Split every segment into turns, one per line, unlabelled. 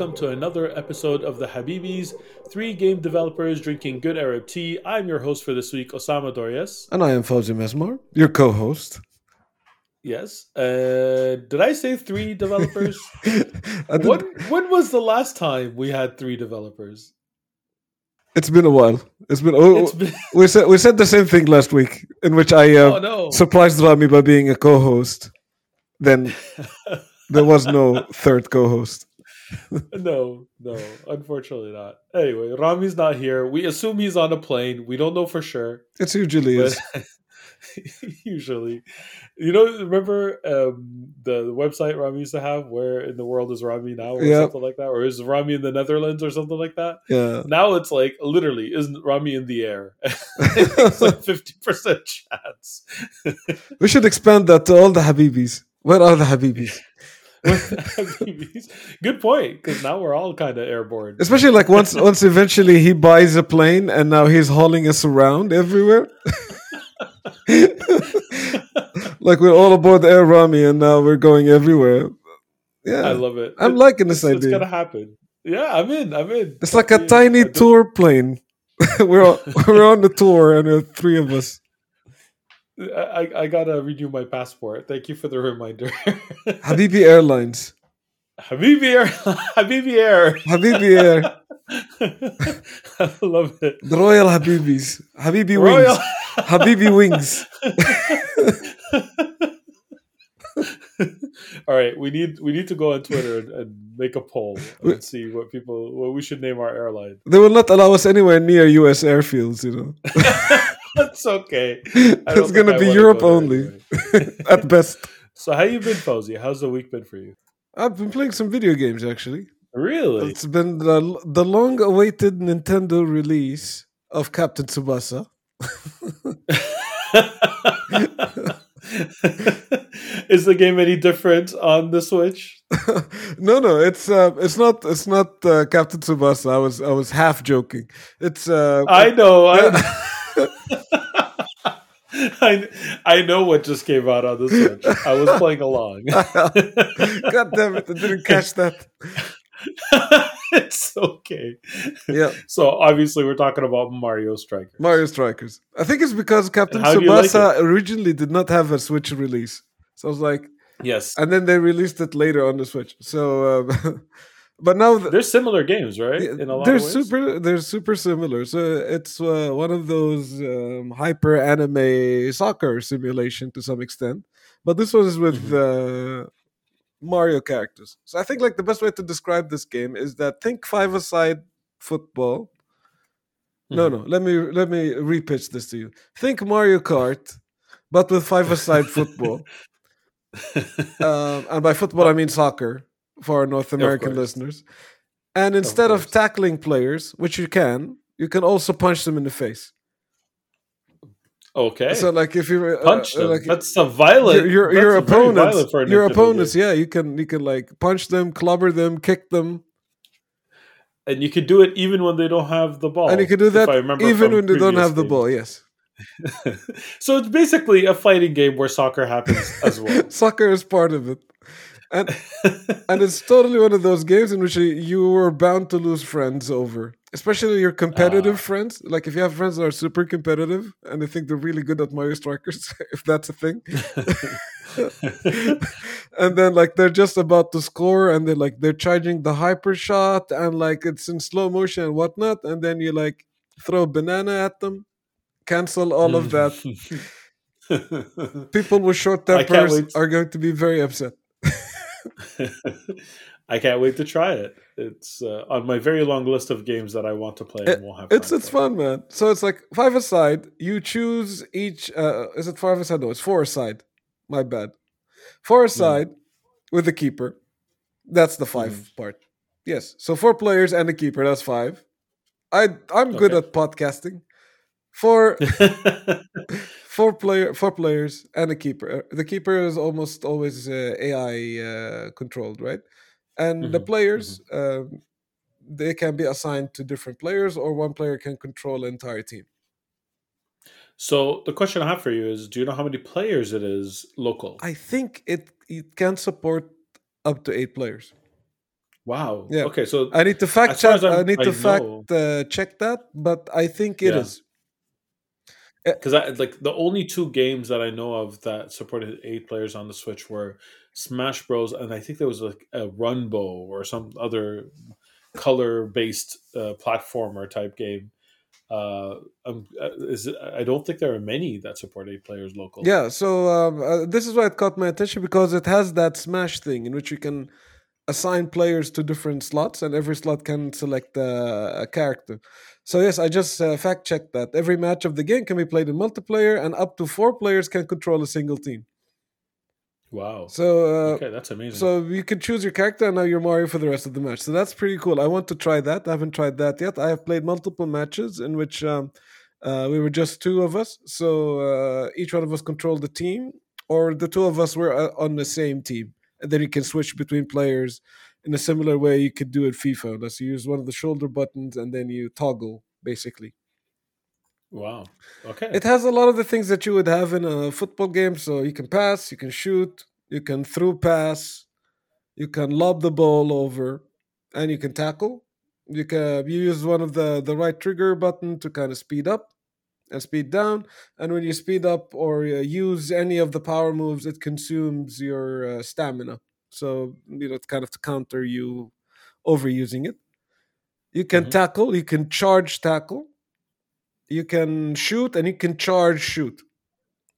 Welcome to another episode of the Habibis, three game developers drinking good Arab tea. I'm your host for this week, Osama Dorias.
And I am Fawzi Mesmar, your co host.
Yes. Uh, did I say three developers? when, when was the last time we had three developers?
It's been a while. It's been. Oh, it's been... we said we said the same thing last week, in which I uh, oh, no. surprised Rami by being a co-host. Then there was no third co-host.
no, no, unfortunately not. Anyway, Rami's not here. We assume he's on a plane. We don't know for sure.
It's usually is.
usually, you know, remember um, the, the, website Rami used to have, where in the world is Rami now, or yep. something like that, or is Rami in the Netherlands or something like that?
Yeah.
Now it's like literally, isn't Rami in the air? it's like fifty percent chance.
we should expand that to all the Habibis. Where are the Habibis?
Good point, because now we're all kind of airborne.
Especially like once, once eventually he buys a plane and now he's hauling us around everywhere. like we're all aboard the Air Rami and now we're going everywhere. Yeah,
I love it.
I'm liking this it's, idea.
It's gonna happen. Yeah, I'm in. I'm in.
It's like a yeah, tiny tour plane. we're all, we're on the tour and there are three of us.
I, I gotta renew my passport. Thank you for the reminder.
Habibi Airlines.
Habibi Air. Habibi Air.
Habibi Air.
I love it.
The Royal Habibis. Habibi Royal. Wings. Habibi Wings.
All right, we need we need to go on Twitter and, and make a poll and see what people what we should name our airline.
They will not allow us anywhere near U.S. airfields, you know.
That's okay.
It's gonna be Europe go only, at best.
So, how you been, Fawzi? How's the week been for you?
I've been playing some video games actually.
Really?
It's been the, the long awaited Nintendo release of Captain Tsubasa.
Is the game any different on the Switch?
no, no, it's uh, it's not it's not uh, Captain Tsubasa. I was I was half joking. It's uh,
I know. I, I I know what just came out on the Switch. I was playing along.
God damn it! I didn't catch that.
it's okay.
Yeah.
So obviously we're talking about Mario Strikers.
Mario Strikers. I think it's because Captain Tsubasa like originally did not have a Switch release. So I was like,
yes.
And then they released it later on the Switch. So, um, but now
th- they're similar games, right?
In a lot they're super. They're super similar. So it's uh, one of those um, hyper anime soccer simulation to some extent. But this was with mm-hmm. uh, Mario characters. So I think like the best way to describe this game is that think five-a-side football. Mm-hmm. No, no. Let me let me repitch this to you. Think Mario Kart, but with five-a-side football. um, and by football I mean soccer for our North American listeners. And instead of, of tackling players, which you can, you can also punch them in the face.
Okay.
So like if you
uh, punch them, like, that's a violent.
Your your, your opponents, your opponents, yeah, you can you can like punch them, clobber them, kick them,
and you can do it even when they don't have the ball.
And you can do that even when they don't have the ball. Yes.
so it's basically a fighting game where soccer happens as well.
soccer is part of it and and it's totally one of those games in which you were bound to lose friends over, especially your competitive uh, friends. Like if you have friends that are super competitive and they think they're really good at Mario Strikers, if that's a thing. and then like they're just about to score and they're like they're charging the hyper shot and like it's in slow motion and whatnot, and then you like throw a banana at them, cancel all of that. People with short tempers are going to be very upset.
I can't wait to try it. It's uh, on my very long list of games that I want to play.
It, we'll it's it's fun, man. So it's like five aside. You choose each. Uh, is it five aside? No, it's four aside. My bad. Four aside yeah. with the keeper. That's the 5 mm. part. Yes. So four players and a keeper. That's five. I I'm good okay. at podcasting. Four four player four players and a keeper. Uh, the keeper is almost always uh, AI uh, controlled, right? And mm-hmm. the players mm-hmm. Um, they can be assigned to different players, or one player can control the entire team.
So the question I have for you is: Do you know how many players it is local?
I think it it can support up to eight players.
Wow.
Yeah.
Okay, so
I need to fact check. I need
I
to fact
know-
uh, check that, but I think it
Yeah.
is.
Because I like the only two games that I know of that supported eight players on the Switch were Smash Bros. and I think there was like a Runbow or some other color based uh, platformer type game. Uh, um, uh, is it, I don't think there are many that support eight players local.
Yeah, so um, uh, this is why it caught my attention because it has that Smash thing in which you can assign players to different slots, and every slot can select uh, a character. So yes, I just uh, fact checked that every match of the game can be played in multiplayer, and up to four players can control a single team.
Wow.
So uh,
okay, that's amazing.
So you can choose your character, and now you're Mario for the rest of the match. So that's pretty cool. I want to try that. I haven't tried that yet. I have played multiple matches in which um, uh, we were just two of us. So uh, each one of us controlled the team, or the two of us were uh, on the same team. And then you can switch between players in a similar way you could do in FIFA. Unless you use one of the shoulder buttons and then you toggle, basically.
wow. Okay.
It has a lot of the things that you would have in a football game. So you can pass, you can shoot, you can through pass, you can lob the ball over, and you can tackle. You can you use one of the the right trigger button to kind of speed up and speed down. And when you speed up or uh, use any of the power moves, it consumes your uh, stamina. So you know, it's kind of to counter you overusing it. You can
Mhm.
tackle. You can charge tackle you can shoot and you can charge shoot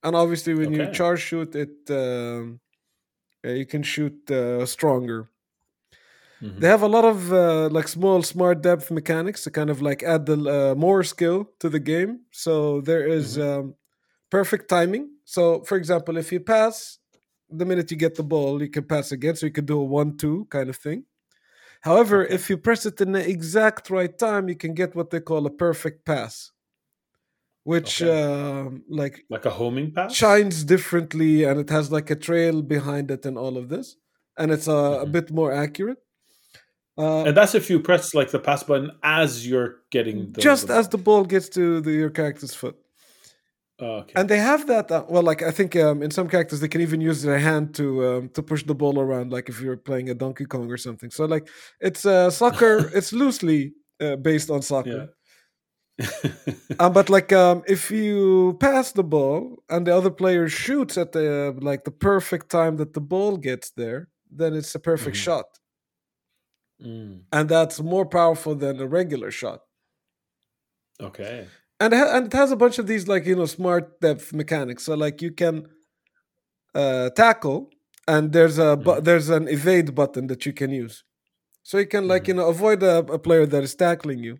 and obviously when you charge shoot it um, uh, you can shoot uh, stronger
Mhm.
they have a lot of uh, like small smart depth mechanics to kind of like add the uh, more skill to the game so there is, um, perfect timing so for example if you pass the minute you get the ball you can pass again so you can do a one-two kind of thing however
Okay.
if you press it in the exact right time you can get what they call a perfect pass which
Okay.
um, like
like a homing pass.
shines differently and it has like a trail behind it and all of this and it's uh, a
Mhm.
bit more accurate uh,
And that's if you press like the pass button as you're getting the,
just
the
as the ball gets to the, your character's foot
Oh, okay.
and they have that uh, well like i think um, in some characters they can even use their hand to um, to push the ball around like if you're playing a donkey kong or something so like it's uh, soccer it's loosely uh, based on soccer
yeah.
um, but like um, if you pass the ball and the other player shoots at the like the perfect time that the ball gets there, then it's a perfect
Mhm.
shot,
Mm,
and that's more powerful than a regular shot.
okay.
And it ha- and it has a bunch of these like you know smart depth mechanics. So like you can uh, tackle, and there's a bu-
Mhm.
there's an evade button that you can use. So you can like you know avoid a, a player that is tackling you.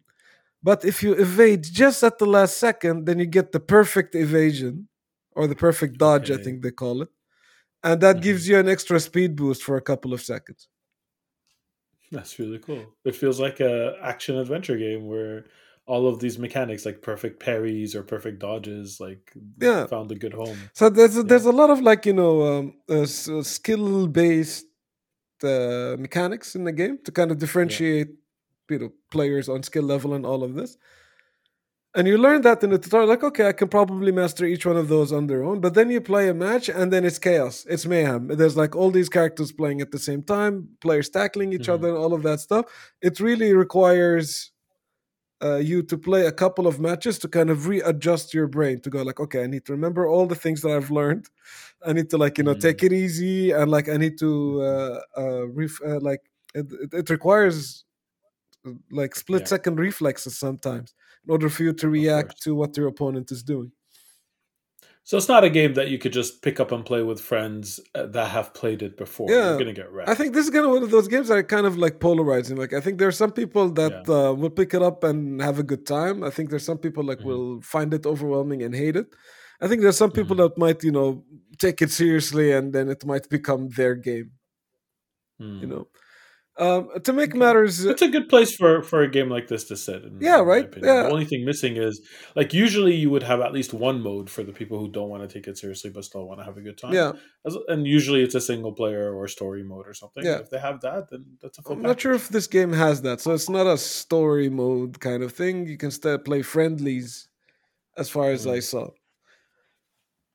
But if you evade just at the last second, then you get the perfect evasion or the perfect dodge, I think they call it. And that
Mhm.
gives you an extra speed boost for a couple of seconds.
That's really cool. It feels like a action adventure game where all of these mechanics, like perfect parries or perfect dodges, like
Yeah.
found a good home.
So there's a, there's a lot of like you know um, uh, skill based uh, mechanics in the game to kind of differentiate you know players on skill level and all of this. And you learn that in the tutorial, like okay, I can probably master each one of those on their own. But then you play a match, and then it's chaos, it's mayhem. There's like all these characters playing at the same time, players tackling each
Mhm.
other, and all of that stuff. It really requires uh, you to play a couple of matches to kind of readjust your brain to go like, okay, I need to remember all the things that I've learned. I need to like you know
Mm.
take it easy, and like I need to uh, uh, ref- uh like it, it, requires uh, like split
Yeah.
second reflexes sometimes in order for you to react to what your opponent is doing.
So it's not a game that you could just pick up and play with friends uh, that have played it before.
Yeah.
You're gonna get wrecked.
I think this is kind of one of those games that are kind of like polarizing. Like I think there are some people that uh, will pick it up and have a good time. I think there's some people like
Mhm.
will find it overwhelming and hate it. I think there's some people
Mhm.
that might you know take it seriously and then it might become their game.
Hmm.
You know, um, to make matters,
it's a good place for for a game like this to sit. In,
Yeah,
in
right? Yeah.
The only thing missing is like usually you would have at least one mode for the people who don't want to take it seriously but still want to have a good time.
yeah.
As- and usually it's a single player or story mode or something.
Yeah.
If they have that, then that's a full.
I'm not sure if this game has that. So it's not a story mode kind of thing. You can still play friendlies, as far as I
Mm.
saw.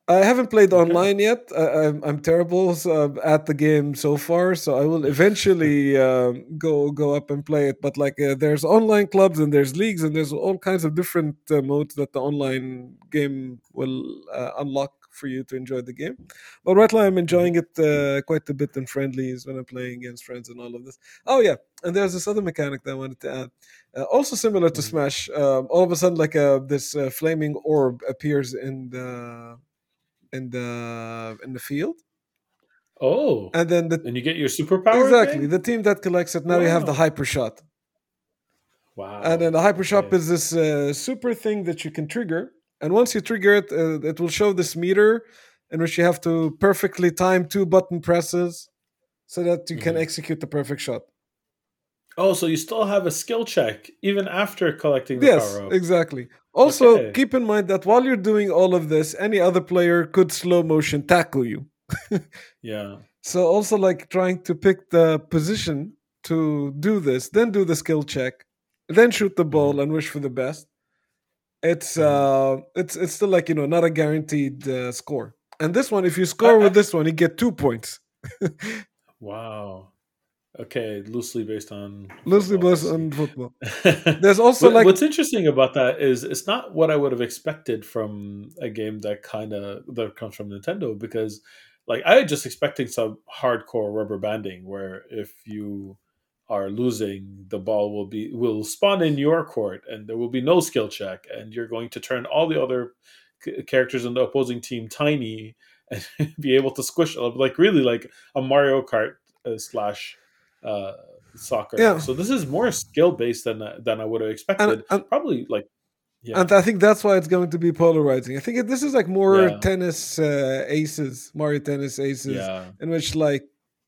I haven't played online yet. I, I'm, I'm terrible uh, at the game so far, so I will eventually um, go go up and play it. But like, uh, there's online clubs and there's leagues and there's all kinds of different uh, modes that the online game will uh, unlock for you to enjoy the game. But right now, I'm enjoying it uh, quite a bit in friendlies when I'm playing against friends and all of this. Oh yeah, and there's this other mechanic that I wanted to add. Uh, also similar to
Mhm.
Smash, um, all of a sudden, like uh, this uh, flaming orb appears in the in the in the field,
Oh,
and then the
and you get your superpower.
exactly
thing?
the team that collects it now you have the hyper shot,
Wow.
and then the hyper shot
Okay.
is this uh, super thing that you can trigger, and once you trigger it, uh, it will show this meter in which you have to perfectly time two button presses so that you can
Mhm.
execute the perfect shot.
Oh, so you still have a skill check even after collecting the
Yes,
power up.
exactly. Also,
Okay.
keep in mind that while you're doing all of this, any other player could slow motion tackle you.
Yeah.
So also like trying to pick the position to do this, then do the skill check, then shoot the ball and wish for the best. It's uh it's it's still like you know not a guaranteed uh, score. And this one, if you score with this one, you get two points.
Wow. Okay, loosely based on
Loosely based on football. There's also
What-
like
what's interesting about that is it's not what I would have expected from a game that kind of that comes from Nintendo because like I was just expecting some hardcore rubber banding where if you are losing the ball will be will spawn in your court and there will be no skill check and you're going to turn all the other c- characters in the opposing team tiny and be able to squish like really like a Mario Kart uh, slash uh, soccer.
Yeah.
So this is more skill based than I- than I would have expected.
and, and,
Probably like yeah.
and I think that's why it's going to be polarizing. I think this is like more
Yeah.
tennis uh, aces, Mario Tennis aces.
yeah.
in which like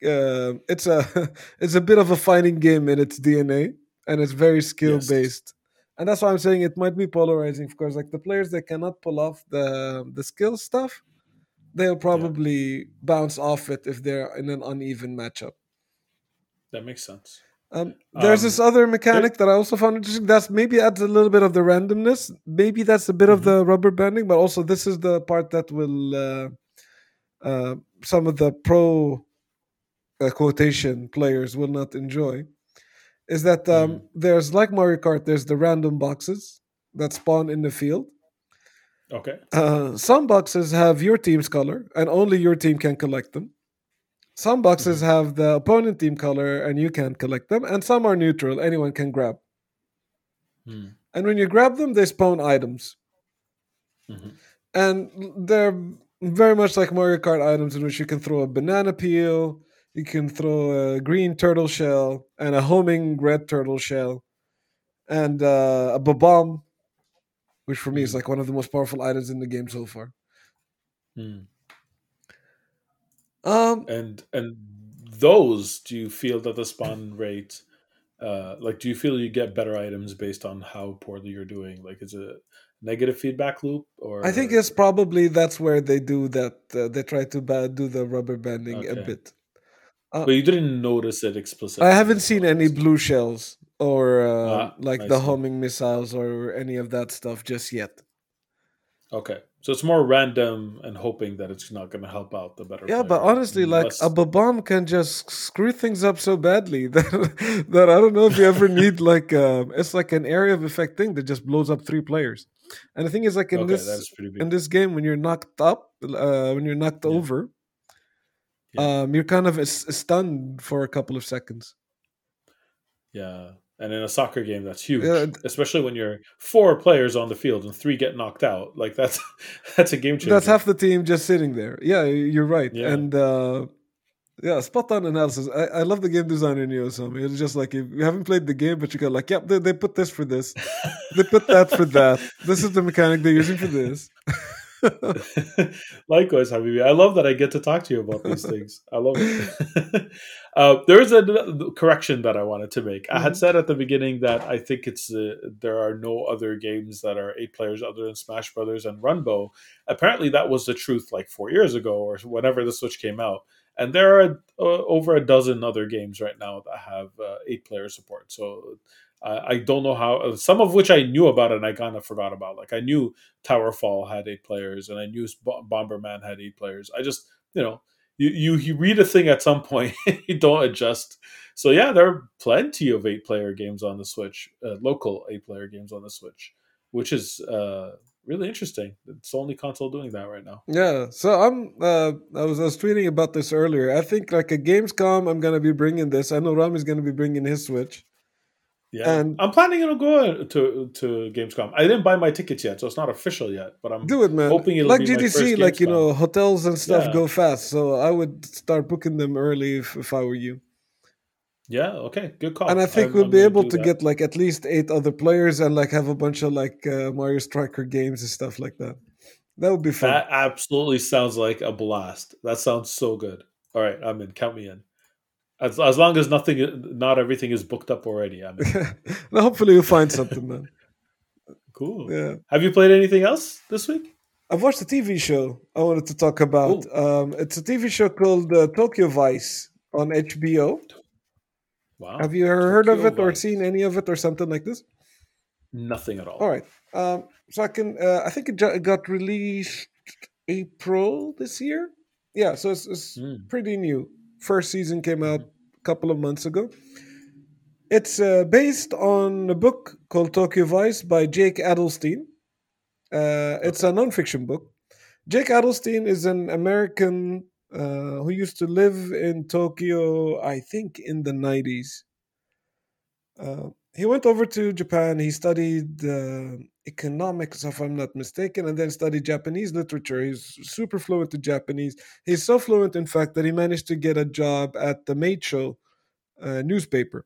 uh, it's a it's a bit of a fighting game in its DNA, and it's very skill based. And that's why I'm saying it might be polarizing Of course, like the players that cannot pull off the the skill stuff, they'll probably bounce off it if they're in an uneven matchup.
That makes sense.
Um, there's
Um,
this other mechanic that I also found interesting. That's maybe adds a little bit of the randomness. Maybe that's a bit of
Mhm.
the rubber banding, but also this is the part that will uh, uh, some of the pro uh, quotation players will not enjoy. Is that um,
Mhm.
there's like Mario Kart, there's the random boxes that spawn in the field.
Okay.
Uh, some boxes have your team's color, and only your team can collect them. Some boxes have the opponent team color, and you can't collect them. And some are neutral; anyone can grab.
Hmm.
And when you grab them, they spawn items,
Mhm.
and they're very much like Mario Kart items, in which you can throw a banana peel, you can throw a green turtle shell, and a homing red turtle shell, and uh, a bomb, which for me is
Mhm.
like one of the most powerful items in the game so far.
Hmm.
Um,
And and those, do you feel that the spawn rate, uh, like, do you feel you get better items based on how poorly you're doing? Like, is it a negative feedback loop, or
I think it's probably that's where they do that. Uh, they try to ba- do the rubber banding a
Okay.
bit.
But you didn't notice it explicitly.
I haven't seen any blue shells or uh,
Ah,
like
I
the
see.
homing missiles or any of that stuff just yet.
Okay, so it's more random and hoping that it's not going to help out the better.
Yeah, but
player.
honestly, like
Less-
a bomb can just screw things up so badly that that I don't know if you ever need like um, it's like an area of effect thing that just blows up three players. And the thing is, like in
okay,
this
that is pretty big.
in this game, when you're knocked up, uh, when you're knocked
Yeah.
over,
Yeah.
um, you're kind of stunned for a couple of seconds.
Yeah. And in a soccer game, that's huge,
Yeah,
especially when you're four players on the field and three get knocked out. Like that's that's a game changer.
That's half the team just sitting there. Yeah, you're right.
Yeah.
And uh, yeah, spot on analysis. I, I love the game designer in you Osama. It's just like if you haven't played the game, but you go like, yep, they, they put this for this, they put that for that. This is the mechanic they're using for this.
Likewise, Habibi. I love that I get to talk to you about these things. I love it. uh, there is a correction that I wanted to make. I had
Mhm.
said at the beginning that I think it's uh, there are no other games that are eight players other than Smash Brothers and Runbow. Apparently, that was the truth like four years ago or whenever the Switch came out. And there are uh, over a dozen other games right now that have uh, eight player support. So I don't know how some of which I knew about and I kind of forgot about. Like I knew Towerfall had eight players and I knew Bomberman had eight players. I just you know you you, you read a thing at some point you don't adjust. So yeah, there are plenty of eight player games on the Switch, uh, local eight player games on the Switch, which is uh, really interesting. It's the only console doing that right now.
Yeah, so I'm. Uh, I was I was tweeting about this earlier. I think like a Gamescom, I'm gonna be bringing this. I know Rami's gonna be bringing his Switch.
Yeah, and I'm planning to go to to Gamescom. I didn't buy my tickets yet, so it's not official yet. But I'm
do it, man. Hoping it'll like be GDC, like you know, hotels and stuff yeah. go fast. So I would start booking them early if, if I were you.
Yeah. Okay. Good call.
And I think I'm, we'll I'm be able to that. get like at least eight other players and like have a bunch of like uh, Mario Striker games and stuff like that. That would be fun.
That absolutely sounds like a blast. That sounds so good. All right, I'm in. Count me in. As, as long as nothing, not everything is booked up already. I mean.
hopefully, you'll find something, man.
cool. Yeah. Have you played anything else this week?
I've watched a TV show I wanted to talk about. Um, it's a TV show called uh, Tokyo Vice on HBO. Wow. Have you heard Tokyo of it Vice. or seen any of it or something like this?
Nothing at all.
All right. Um, so I can. Uh, I think it got released April this year. Yeah, so it's, it's mm. pretty new. First season came out a couple of months ago. It's uh, based on a book called Tokyo Vice by Jake Adelstein. Uh, it's a nonfiction book. Jake Adelstein is an American uh, who used to live in Tokyo, I think, in the 90s. He went over to Japan. He studied uh, economics, if I'm not mistaken, and then studied Japanese literature. He's super fluent in Japanese. He's so fluent, in fact, that he managed to get a job at the Meicho uh, newspaper.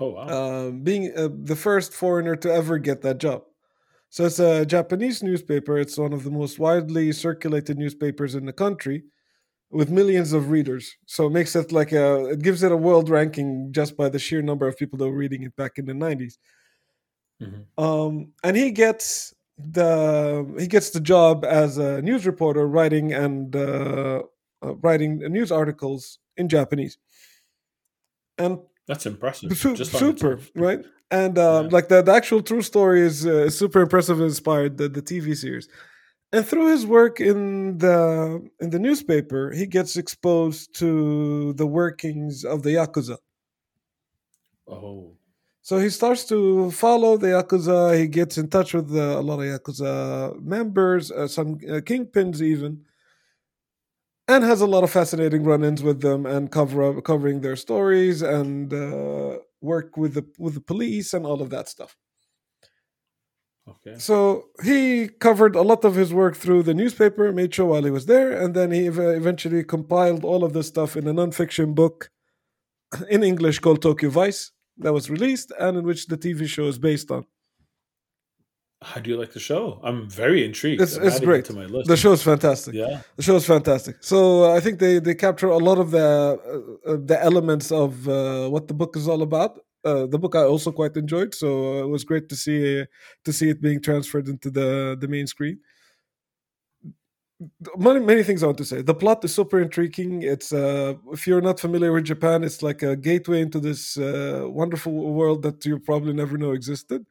Oh wow!
Um, being uh, the first foreigner to ever get that job. So it's a Japanese newspaper. It's one of the most widely circulated newspapers in the country with millions of readers. So it makes it like a it gives it a world ranking just by the sheer number of people that were reading it back in the 90s. Mm-hmm. Um, and he gets the he gets the job as a news reporter writing and uh, uh, writing news articles in Japanese. And
that's impressive.
Su- super, right? And um, yeah. like the, the actual true story is uh, super impressive and inspired the, the TV series. And through his work in the in the newspaper, he gets exposed to the workings of the yakuza.
Oh.
So he starts to follow the yakuza. He gets in touch with uh, a lot of yakuza members, uh, some uh, kingpins even, and has a lot of fascinating run-ins with them and cover up, covering their stories and uh, work with the with the police and all of that stuff.
Okay.
So he covered a lot of his work through the newspaper, made sure while he was there, and then he eventually compiled all of this stuff in a nonfiction book in English called Tokyo Vice that was released and in which the TV show is based on.
How do you like the show? I'm very intrigued.
It's, it's great. It to my list. The show is fantastic.
Yeah,
the show is fantastic. So uh, I think they they capture a lot of the uh, uh, the elements of uh, what the book is all about uh, the book I also quite enjoyed, so uh, it was great to see to see it being transferred into the the main screen. Many many things I want to say. The plot is super intriguing. It's uh, if you're not familiar with Japan, it's like a gateway into this uh, wonderful world that you probably never know existed.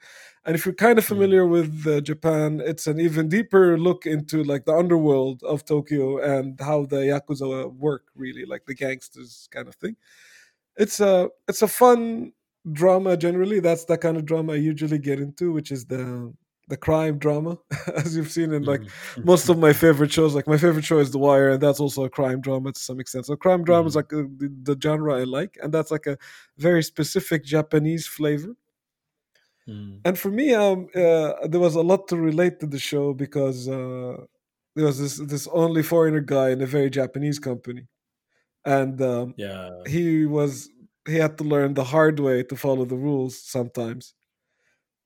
And if you're kind of hmm. familiar with uh, Japan, it's an even deeper look into like the underworld of Tokyo and how the yakuza work, really, like the gangsters kind of thing. It's a it's a fun drama generally that's the kind of drama i usually get into which is the the crime drama as you've seen in like mm-hmm. most of my favorite shows like my favorite show is the wire and that's also a crime drama to some extent so crime drama mm-hmm. is like a, uh, the, the, genre i like and that's like a very specific japanese flavor mm. and for me um uh, there was a lot to relate to the show because uh there was this this only foreigner guy in a very japanese company and um,
yeah
he was he had to learn the hard way to follow the rules sometimes.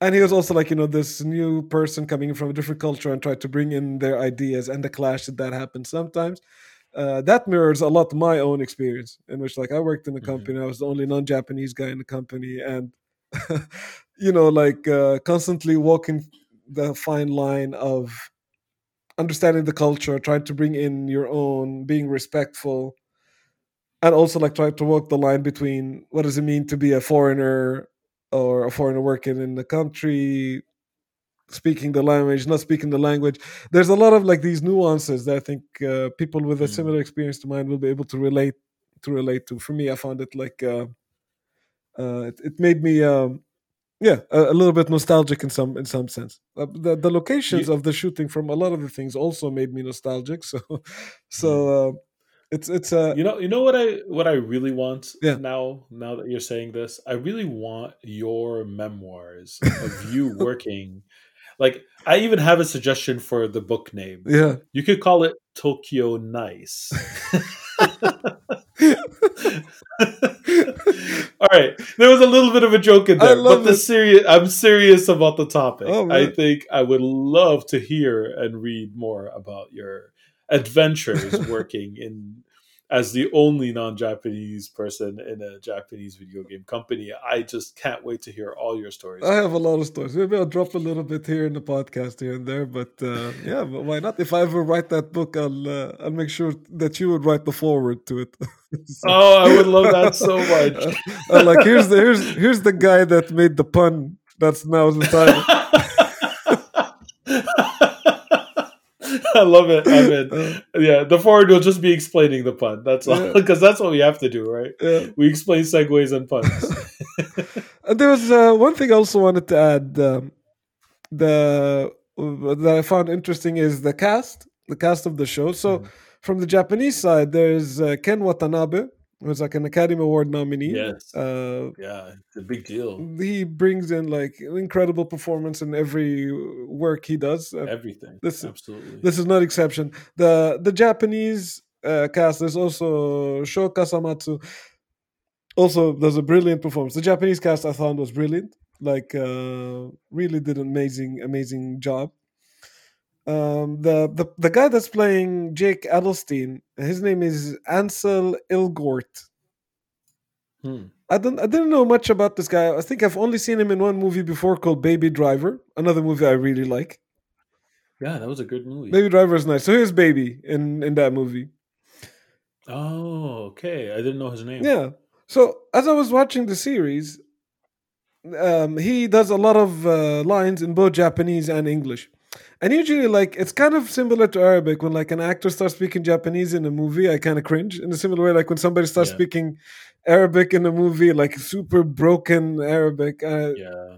And he was also like, you know, this new person coming from a different culture and tried to bring in their ideas and the clash that that happens sometimes. Uh, that mirrors a lot my own experience, in which like I worked in a mm-hmm. company, mm-hmm. I was the only non-Japanese guy in the company, and you know, like uh, constantly walking the fine line of understanding the culture, trying to bring in your own, being respectful, and also like try to walk the line between what does it mean to be a foreigner or a foreigner working in the country speaking the language not speaking the language. There's a lot of like these nuances that i think uh, people with a
Mm.
similar experience to mine will be able to relate to relate to. For me i found it like uh, uh, it, it made me um, yeah a, a little bit nostalgic in some in some sense. Uh, the, the locations
You-
of the shooting from a lot of the things also made me nostalgic so so it's it's uh,
You know, you know what I what I really want
Yeah.
now. Now that you're saying this, I really want your memoirs of you working. Like, I even have a suggestion for the book name.
yeah
You could call it Tokyo Nice. All right, there was a little bit of a joke in there, but the serious. I'm serious about the topic.
Oh,
I think I would love to hear and read more about your adventures working in as the only non-Japanese person in a Japanese video game company. I just can't wait to hear all your stories.
I have a lot of stories. Maybe I'll drop a little bit here in the podcast here and there, but uh, yeah, but why not? If I ever write that book, I'll uh, I'll make sure that you would write the forward to it. So-
Oh, I would love that so much.
Uh, like here's the here's here's the guy that made the pun. That's now the title.
I love it. I mean,
Uh,
yeah, the forward will just be explaining the pun. That's all,
Yeah.
because that's what we have to do, right?
yeah.
We explain segues and puns.
There was uh, one thing I also wanted to add. Um, the that I found interesting is the cast, the cast of the show. So
Mhm.
from the Japanese side, there's uh, Ken Watanabe, who's like an Academy Award nominee.
yes,
Uh,
yeah, it's a big deal.
he brings in like incredible performance in every work he does.
Everything,
this-
absolutely.
this is not exception. The the Japanese uh, cast there's also Sho Kasamatsu. Also, does a brilliant performance. The Japanese cast I thought was brilliant. Like, uh, really did an amazing, amazing job. Um, the, the the guy that's playing Jake Adelstein, his name is Ansel Elgort.
Hmm.
I don't I didn't know much about this guy. I think I've only seen him in one movie before called Baby Driver, another movie I really like.
Yeah, that was a good movie.
Baby Driver is nice. So here's Baby in in that movie.
Oh, okay. I didn't know his name.
Yeah. So as I was watching the series, um, he does a lot of uh, lines in both Japanese and English. And usually, like it's kind of similar to Arabic when like an actor starts speaking Japanese in a movie, I kind of cringe. In a similar way, like when somebody starts
Yeah.
speaking Arabic in a movie, like super broken Arabic. Uh,
Yeah.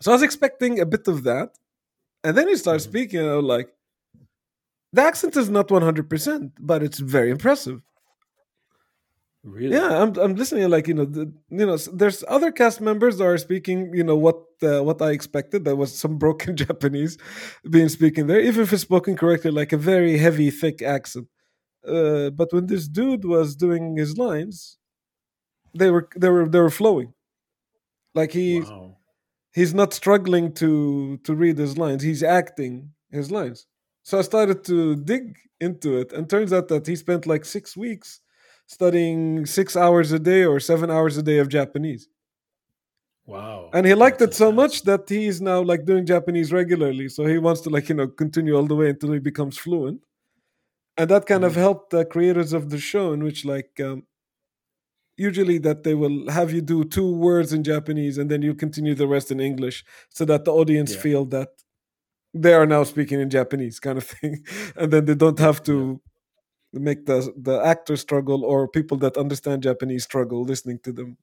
So I was expecting a bit of that, and then he starts
Mhm.
speaking, and I was like, the accent is not one hundred percent, but it's very impressive.
Really?
Yeah, I'm I'm listening. Like you know, the, you know, there's other cast members that are speaking. You know what uh, what I expected. There was some broken Japanese being speaking there, even if it's spoken correctly, like a very heavy, thick accent. Uh, but when this dude was doing his lines, they were they were they were flowing. Like he
Wow.
he's not struggling to to read his lines. He's acting his lines. So I started to dig into it, and turns out that he spent like six weeks studying six hours a day or seven hours a day of Japanese.
Wow.
And he liked it so
intense.
much that he's now like doing Japanese regularly. So he wants to like you know continue all the way until he becomes fluent. And that kind of
Mhm.
helped the creators of the show, in which like um, usually that they will have you do two words in Japanese and then you continue the rest in English, so that the audience
Yeah.
feel that they are now speaking in Japanese, kind of thing, and then they don't have to make the the actor struggle or people that understand Japanese struggle listening to them.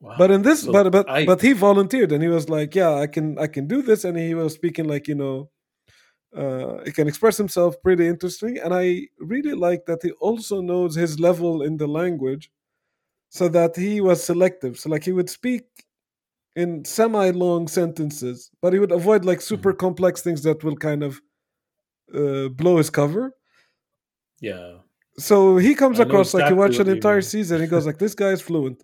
Wow.
But in this,
So
but but
I-
but he volunteered and he was like, "Yeah, I can I can do this," and he was speaking like you know, uh, he can express himself pretty interesting, and I really like that he also knows his level in the language, so that he was selective. So like he would speak in semi long sentences, but he would avoid like super
Mm-hmm.
complex things that will kind of uh, blow his cover.
Yeah.
So he comes
I
across like you watch an entire season, he goes like, "This guy is fluent,"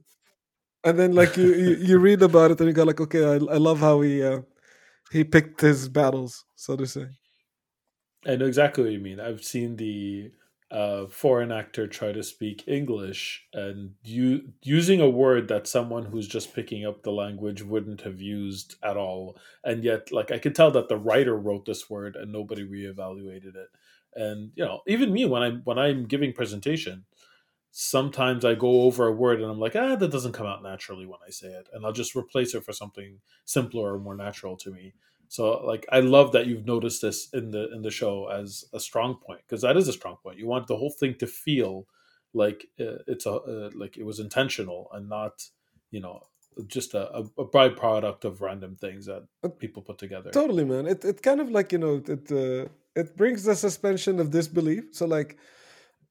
and then like you you, you read about it and you go like, "Okay, I, I love how he uh, he picked his battles, so to say."
I know exactly what you mean. I've seen the uh, foreign actor try to speak English and you using a word that someone who's just picking up the language wouldn't have used at all. And yet, like I could tell that the writer wrote this word and nobody reevaluated it. And you know, even me when I'm when I'm giving presentation, sometimes I go over a word and I'm like, ah, that doesn't come out naturally when I say it, and I'll just replace it for something simpler or more natural to me. So like I love that you've noticed this in the in the show as a strong point because that is a strong point. You want the whole thing to feel like uh, it's a uh, like it was intentional and not you know just a, a, a byproduct of random things that people put together.
Totally, man. It it kind of like you know it uh, it brings the suspension of disbelief. So like.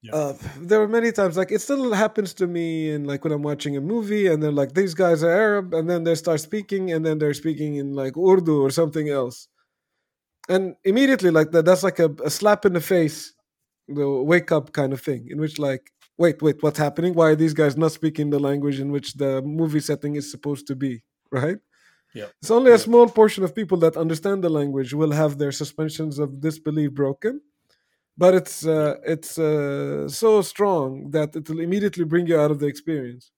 Yeah.
Uh, there are many times like it still happens to me and like when I'm watching a movie and they're like these guys are Arab and then they start speaking and then they're speaking in like Urdu or something else. And immediately like that that's like a, a slap in the face, the wake up kind of thing, in which like wait, wait, what's happening? Why are these guys not speaking the language in which the movie setting is supposed to be? Right?
Yeah.
It's only a small portion of people that understand the language will have their suspensions of disbelief broken. But it's uh, it's uh, so strong that it will immediately bring you out of the experience.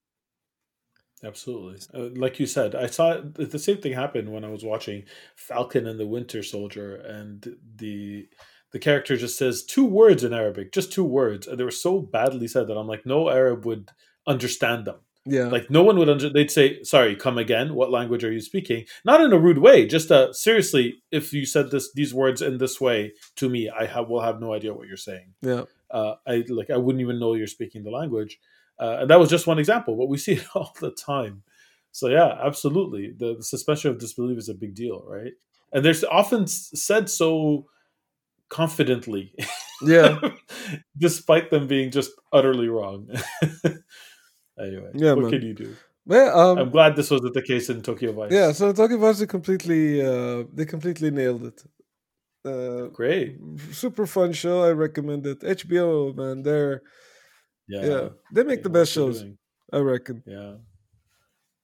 Absolutely. Uh, like you said, I saw it- the same thing happen when I was watching Falcon and the Winter Soldier, and the the character just says two words in Arabic, just two words, and they were so badly said that I'm like, no Arab would understand them.
Yeah.
Like no one would under. They'd say, "Sorry, come again. What language are you speaking?" Not in a rude way. Just uh, seriously, if you said this these words in this way to me, I have will have no idea what you're saying
yeah.
uh, I like I wouldn't even know you're speaking the language, uh, and that was just one example. But we see it all the time. So yeah, absolutely, the, the suspension of disbelief is a big deal, right? And there's often said so confidently,
Yeah.
despite them being just utterly wrong. anyway,
Yeah,
what
man.
can you do?
Well, um,
I'm glad this wasn't the case in Tokyo Vice.
yeah. So Tokyo Vice they completely uh, they completely nailed it. Uh,
great.
super fun show. I recommend it. HBO man, they're
Yeah,
yeah, they make
they
the best shows.
doing.
I reckon.
Yeah.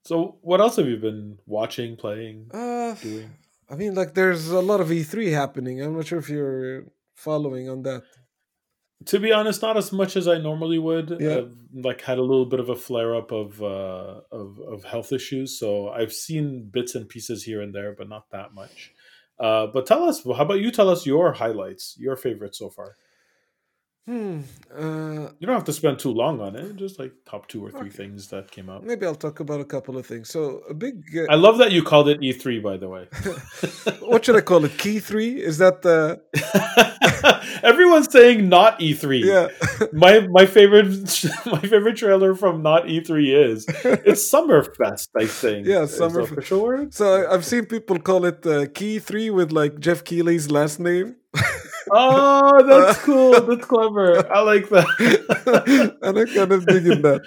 So, what else have you been watching, playing,
Uh,
doing?
I mean, like, there's a lot of E3 happening. I'm not sure if you're following on that.
To be honest, not as much as I normally would.
Yeah.
I've like had a little bit of a flare up of, uh, of of health issues, so I've seen bits and pieces here and there, but not that much. Uh, but tell us, how about you? Tell us your highlights, your favorites so far.
Hmm. Uh,
You don't have to spend too long on it. Just like top two or three
Okay.
things that came out.
maybe I'll talk about a couple of things. So a big. Uh,
I love that you called it E3, by the way.
what should I call it? Key three? Is that the?
Everyone's saying not E3.
Yeah.
my my favorite my favorite trailer from not E3 is it's Summerfest. I think.
Yeah,
the
Summerfest.
official word.
So I- I've seen people call it uh, Key three with like Jeff Keighley's last name,
Oh, that's cool. That's clever. I like that.
and I'm kind of digging that.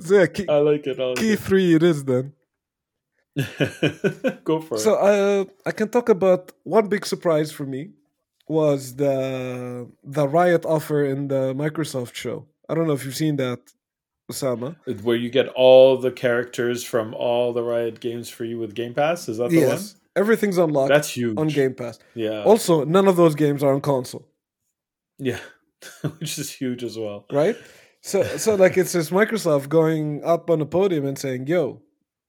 So yeah, key,
I like it. I like
key three it is then.
Go for
So
it.
So uh, I can talk about one big surprise for me was the the riot offer in the Microsoft show. I don't know if you've seen that, Osama.
Where you get all the characters from all the Riot games free with Game Pass. Is that the
Yes, everything's unlocked?
That's huge.
on Game Pass.
Yeah.
Also, none of those games are on console,
yeah. Which is huge as well.
right? So, so like it's just Microsoft going up on the podium and saying, "Yo,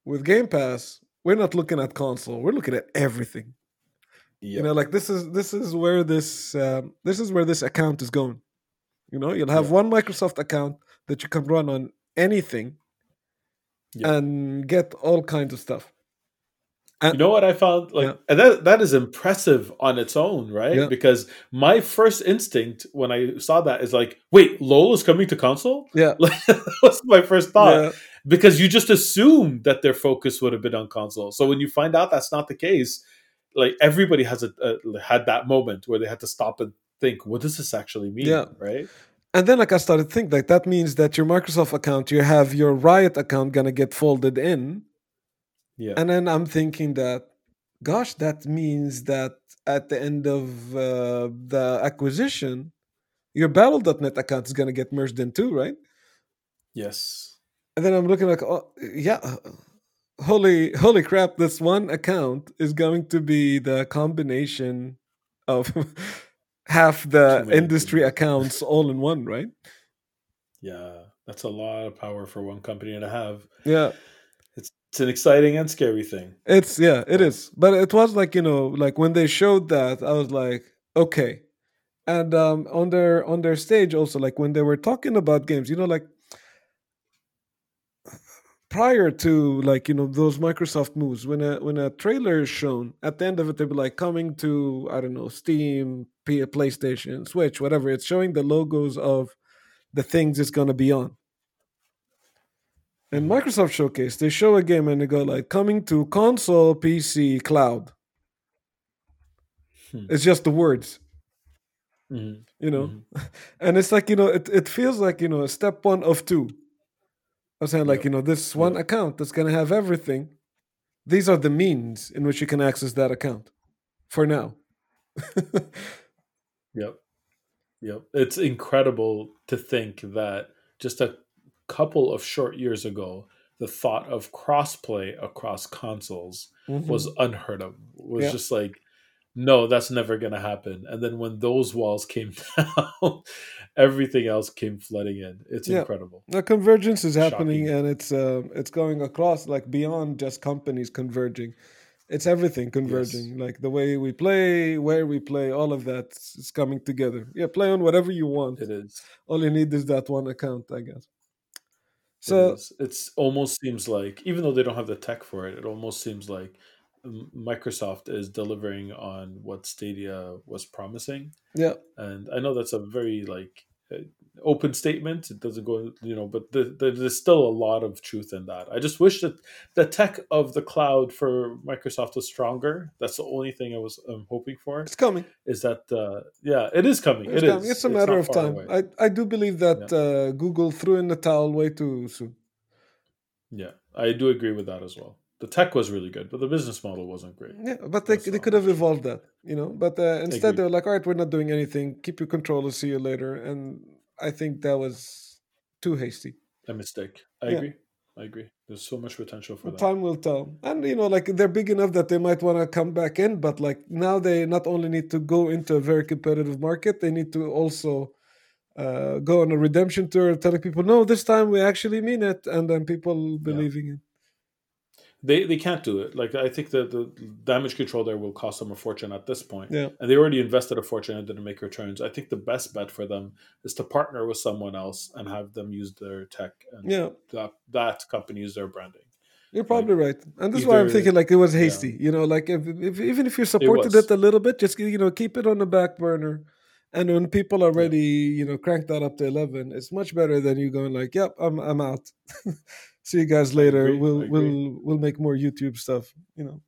with Game Pass, we're not looking at console. We're looking at everything."
Yeah.
You know, like this is this is where this um, this is where this account is going. You know, you'll have
Yeah.
one Microsoft account that you can run on anything
Yeah.
and get all kinds of stuff.
You know what I found? Like
Yeah.
and that that is impressive on its own, right?
Yeah.
Because my first instinct when I saw that is like, wait, LOL is coming to console?
Yeah.
Like, that was my first thought.
Yeah,
Because you just assumed that their focus would have been on console. So when you find out that's not the case, like everybody has a, a had that moment where they had to stop and think, what does this actually mean?
Yeah.
Right?
And then like I started to think like that means that your Microsoft account, you have your Riot account gonna get folded in.
Yeah.
And then I'm thinking that, gosh, that means that at the end of uh, the acquisition, your Battle.net account is gonna get merged in too, right?
yes.
And then I'm looking like, oh yeah, holy holy crap! This one account is going to be the combination of half the industry accounts all in one, right?
Yeah. That's a lot of power for one company to have.
Yeah,
It's an exciting and scary thing.
it's yeah, it is. But it was like you know, like when they showed that, I was like, okay. And um, on their on their stage also, like when they were talking about games, you know, like prior to like you know those Microsoft moves, when a when a trailer is shown, at the end of it they'll be like coming to I don't know Steam, PlayStation, Switch, whatever. It's showing the logos of the things it's gonna be on. In. Microsoft Showcase, they show a game and they go like coming to console, PC, cloud.
Hmm.
It's just the words,
Mhm.
you know.
Mhm.
and it's like you know it, it feels like you know a step one of two i'm saying like
Yep.
you know this one
Yep.
account that's going to have everything these are the means in which you can access that account for now
Yep. Yep. It's incredible to think that just a couple of short years ago, the thought of crossplay across consoles was unheard of. Was
Yeah.
just like, no, that's never going to happen. And then when those walls came down, everything else came flooding in. It's
Yeah.
incredible.
the convergence is happening
Shocking.
and it's uh, it's going across like beyond just companies converging it's everything converging like the way we play where we play all of that is coming together yeah play on whatever you want
It is.
all you need is that one account i guess
it
so
is. It's almost seems like, even though they don't have the tech for it, it almost seems like um, Microsoft is delivering on what Stadia was promising.
yeah
and I know that's a very like open statement. It doesn't go, you know, but the, the, there's still a lot of truth in that. I just wish that the tech of the cloud for Microsoft was stronger. That's the only thing I was um, hoping for.
it's coming
Is that uh, yeah, it is coming.
It's,
It
coming.
is.
it's a matter of time.
away.
I, I do believe that uh, Google threw in the towel way too soon.
Yeah, I do agree with that as well. The tech was really good, but the business model wasn't great.
Yeah, but they,
That's
they could have evolved that, you know. But uh, instead, they were like, "All right, we're not doing anything. Keep your controller. See you later." And I think that was too hasty.
A mistake. I
Yeah.
agree. I agree. There's so much potential for that.
Time will tell. And you know, like they're big enough that they might want to come back in, but like now they not only need to go into a very competitive market, they need to also uh, go on a redemption tour, telling people, "No, this time we actually mean it," and then people believing it.
They they can't do it. Like I think that the damage control there will cost them a fortune at this point.
Yeah.
And they already invested a fortune and didn't make returns. I think the best bet for them is to partner with someone else and have them use their tech and
Yeah,
that, that company use their branding.
You're probably right, and this is why I'm thinking like it was
yeah.
hasty. You know, like if, if even if you supported
was.
it, a little bit, just you know keep it on the back burner, and when people already ready, you know, crank that up to eleven. It's much better than you going like, "Yep, I'm I'm out." See you guys later.
agree,
We'll we'll we'll make more YouTube stuff. You know.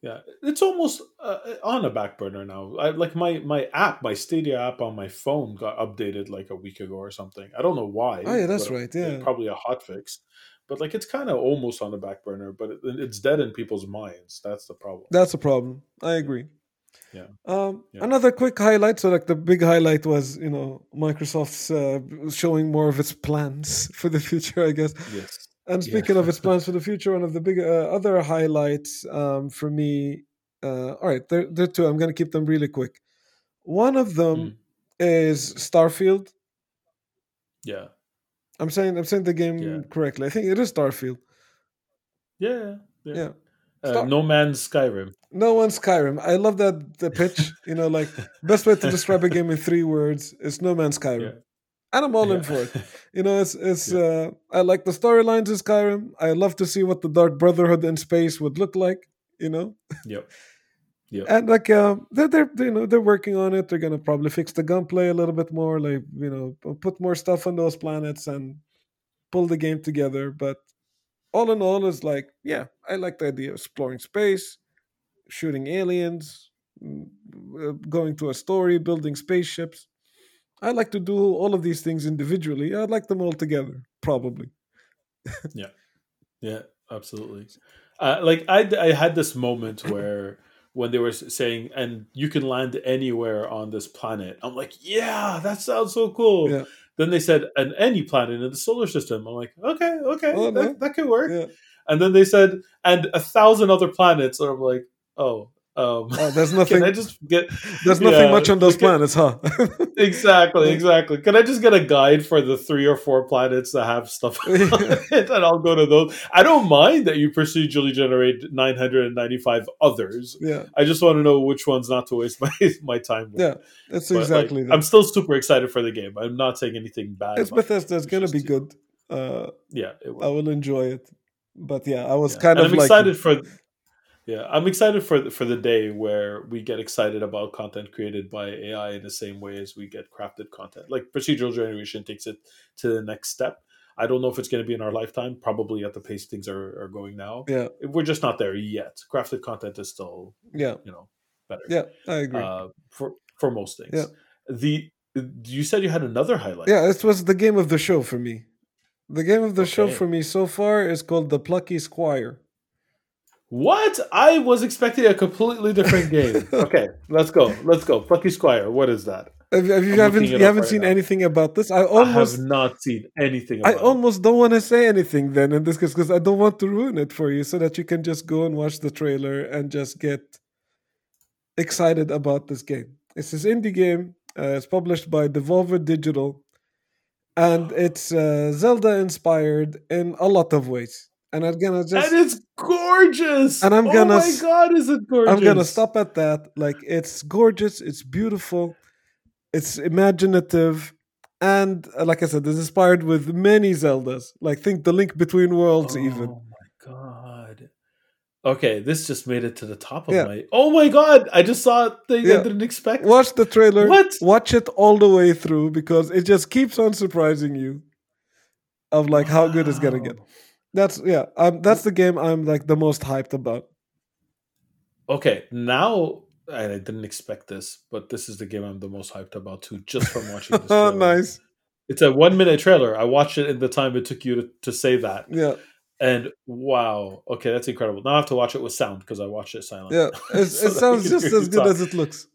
Yeah, it's almost uh, on a back burner now. I, like my my app, my Stadia app on my phone got updated like a week ago or something. I don't know why.
Oh, yeah, that's right, yeah.
probably a hot fix. But like it's kind of almost on the back burner, but it, it's dead in people's minds. That's the problem.
That's a problem. I agree.
Yeah.
Um,
Yeah.
Another quick highlight. So, like the big highlight was, you know, Microsoft's uh, showing more of its plans for the future. I guess.
Yes.
And
Yeah.
speaking of its plans for the future, one of the big uh, other highlights um, for me. Uh, all right, there, there are two. I'm going to keep them really quick. One of them
Mm.
is Starfield.
Yeah.
I'm saying I'm saying the game
Yeah.
correctly. I think it is Starfield.
Yeah. Yeah.
Yeah.
Uh,
Star-
no Man's Skyrim.
No one's Skyrim. I love that the pitch. You know, like best way to describe a game in three words is No Man's Skyrim,
Yeah.
And I'm all in for it. You know, it's it's. Uh, I like the storylines in Skyrim. I love to see what the Dark Brotherhood in space would look like. You know,
yep. Yep.
and like uh, they're they're you know they're working on it. They're gonna probably fix the gunplay a little bit more. Like you know, put more stuff on those planets and pull the game together. But all in all, is like yeah, I like the idea of exploring space, shooting aliens, mm, uh, going to a story, building spaceships. I like to do all of these things individually. I'd like them all together, probably.
Yeah, yeah, absolutely. Uh, like I, I had this moment where when they were saying, "and you can land anywhere on this planet," I'm like, "Yeah, that sounds so cool."
Yeah.
Then they said, "and any planet in the solar system." I'm like, "Okay, okay,
Oh, no.
that, that could work."
Yeah.
And then they said, "and a thousand other planets." And I'm like, "Oh, um,
Oh, there's nothing.
can I just get?"
there's nothing
Yeah,
much on those
can-
planets, huh?
Exactly, exactly. Can I just get a guide for the three or four planets that have stuff on it, and I'll go to those? I don't mind that you procedurally generate 995 others.
yeah,
I just want to know which ones not to waste my my time with.
yeah, that's
But, like,
exactly that.
I'm still super excited for the game. I'm not saying anything bad.
it's. Bethesda. It's gonna be good. uh,
yeah, it
I
will.
will enjoy it. But yeah, I was
Yeah.
kind
And
of
I'm
like
excited for. Yeah, I'm excited for the- for the day where we get excited about content created by AI in the same way as we get crafted content. Like procedural generation takes it to the next step. I don't know if it's going to be in our lifetime. Probably at the pace things are, are going now.
yeah,
We're just not there yet. Crafted content is still,
yeah,
you know, better.
yeah. I agree.
Uh, for for most things.
Yeah.
The you said you had another highlight.
yeah, it was the game of the show for me. The game of the show for me so far is called the Plucky Squire.
What? I was expecting a completely different game. okay, let's go. Let's go. Plucky Squire. What is that?
Have, have you
I'm
haven't you haven't
right
seen
now.
anything about this? I
I
almost
have not seen anything.
I almost don't want to say anything then in this case because I don't want to ruin it for you, so that you can just go and watch the trailer and just get excited about this game. It's this indie game. Uh, it's published by Devolver Digital, and it's uh, Zelda inspired in a lot of ways. And I'm gonna just
and it's gorgeous.
And I'm
oh
gonna
oh
my
god, is it gorgeous?
I'm gonna stop at that. Like it's gorgeous, it's beautiful, it's imaginative, and uh, like I said, it's inspired with many Zeldas. Like think the Link Between Worlds, even.
Oh my god. Okay, this just made it to the top of
Yeah.
my. Oh my god! I just saw a thing
Yeah.
I didn't expect.
Watch the trailer.
What?
Watch it all the way through because it just keeps on surprising you of like how good it's gonna get. That's yeah. Um, that's the game I'm like the most hyped about.
Okay, now and I didn't expect this, but this is the game I'm the most hyped about too, just from watching this.
Oh, nice.
It's a one minute trailer. I watched it in the time it took you to, to say that.
Yeah,
And wow, okay, that's incredible. Now I have to watch it with sound because I watched it silent.
yeah. It's,
So
it sounds just as good
talk.
as it looks.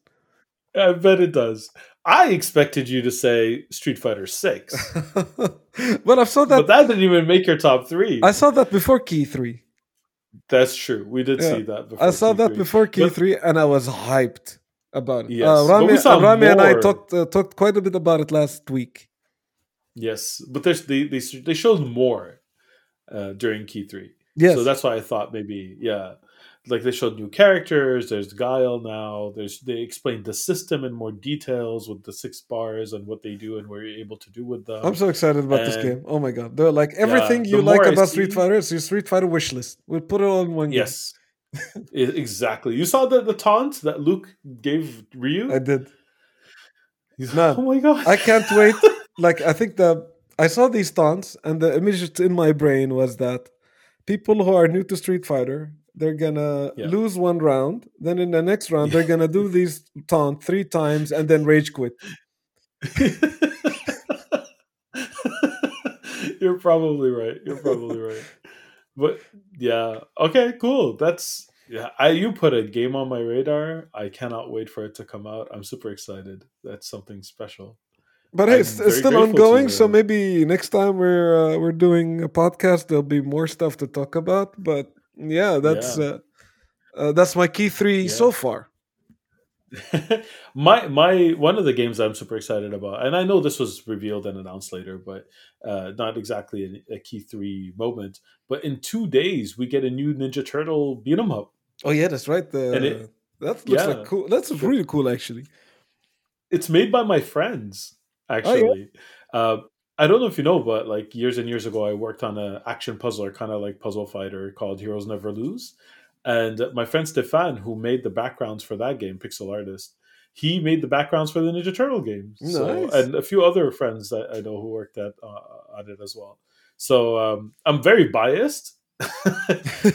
I bet it does. I expected you to say Street Fighter Six,
but I saw that.
but that didn't even make your top three.
I saw that before Key Three.
That's true. We did
Yeah.
see that. before
I saw that
Q3.
before Key
But-
Three, and I was hyped about it.
Yes,
uh,
but we
Rami,
saw
Rami and I talked uh, talked quite a bit about it last week.
Yes, but there's they they they showed more uh, during Key Three.
Yes,
So that's why I thought maybe, yeah, like they showed new characters. There's Guile now. There's they explained the system in more details with the six bars and what they do and what you're able to do with them.
I'm so excited about this game. Oh my god, They're like everything
the
you like about Street
see-
Fighter. It's your Street Fighter wish list. We'll put it all in one
yes, exactly. You saw the the taunt that Luke gave Ryu.
I did.
He's
man,
oh my god!
I can't wait. like I think the I saw these taunts, and the image in my brain was that people who are new to Street Fighter, they're gonna
Yeah.
lose one round. Then in the next round, they're gonna do these taunt three times and then rage quit.
You're probably right. You're probably right. But yeah, okay, cool. That's yeah. I you put a game on my radar. I cannot wait for it to come out. I'm super excited. That's something special.
But hey, it's, it's still ongoing. So maybe next time we're uh, we're doing a podcast, there'll be more stuff to talk about. But yeah, that's
Yeah.
Uh, uh, that's my key three
Yeah.
so far.
my my one of the games I'm super excited about, and I know this was revealed and announced later, but uh, not exactly a, a key three moment. But in two days, we get a new Ninja Turtle beat 'em up.
Oh yeah, that's right. The,
it-
that looks
yeah.
like cool. That's really cool, actually.
It's made by my friends, actually. uh, I don't know if you know, but like years and years ago, I worked on an action puzzler, kind of like Puzzle Fighter, called Heroes Never Lose. And my friend Stefan, who made the backgrounds for that game, pixel artist, he made the backgrounds for the Ninja Turtle games. So, and a few other friends that I know who worked at uh, on it as well. So um, I'm very biased.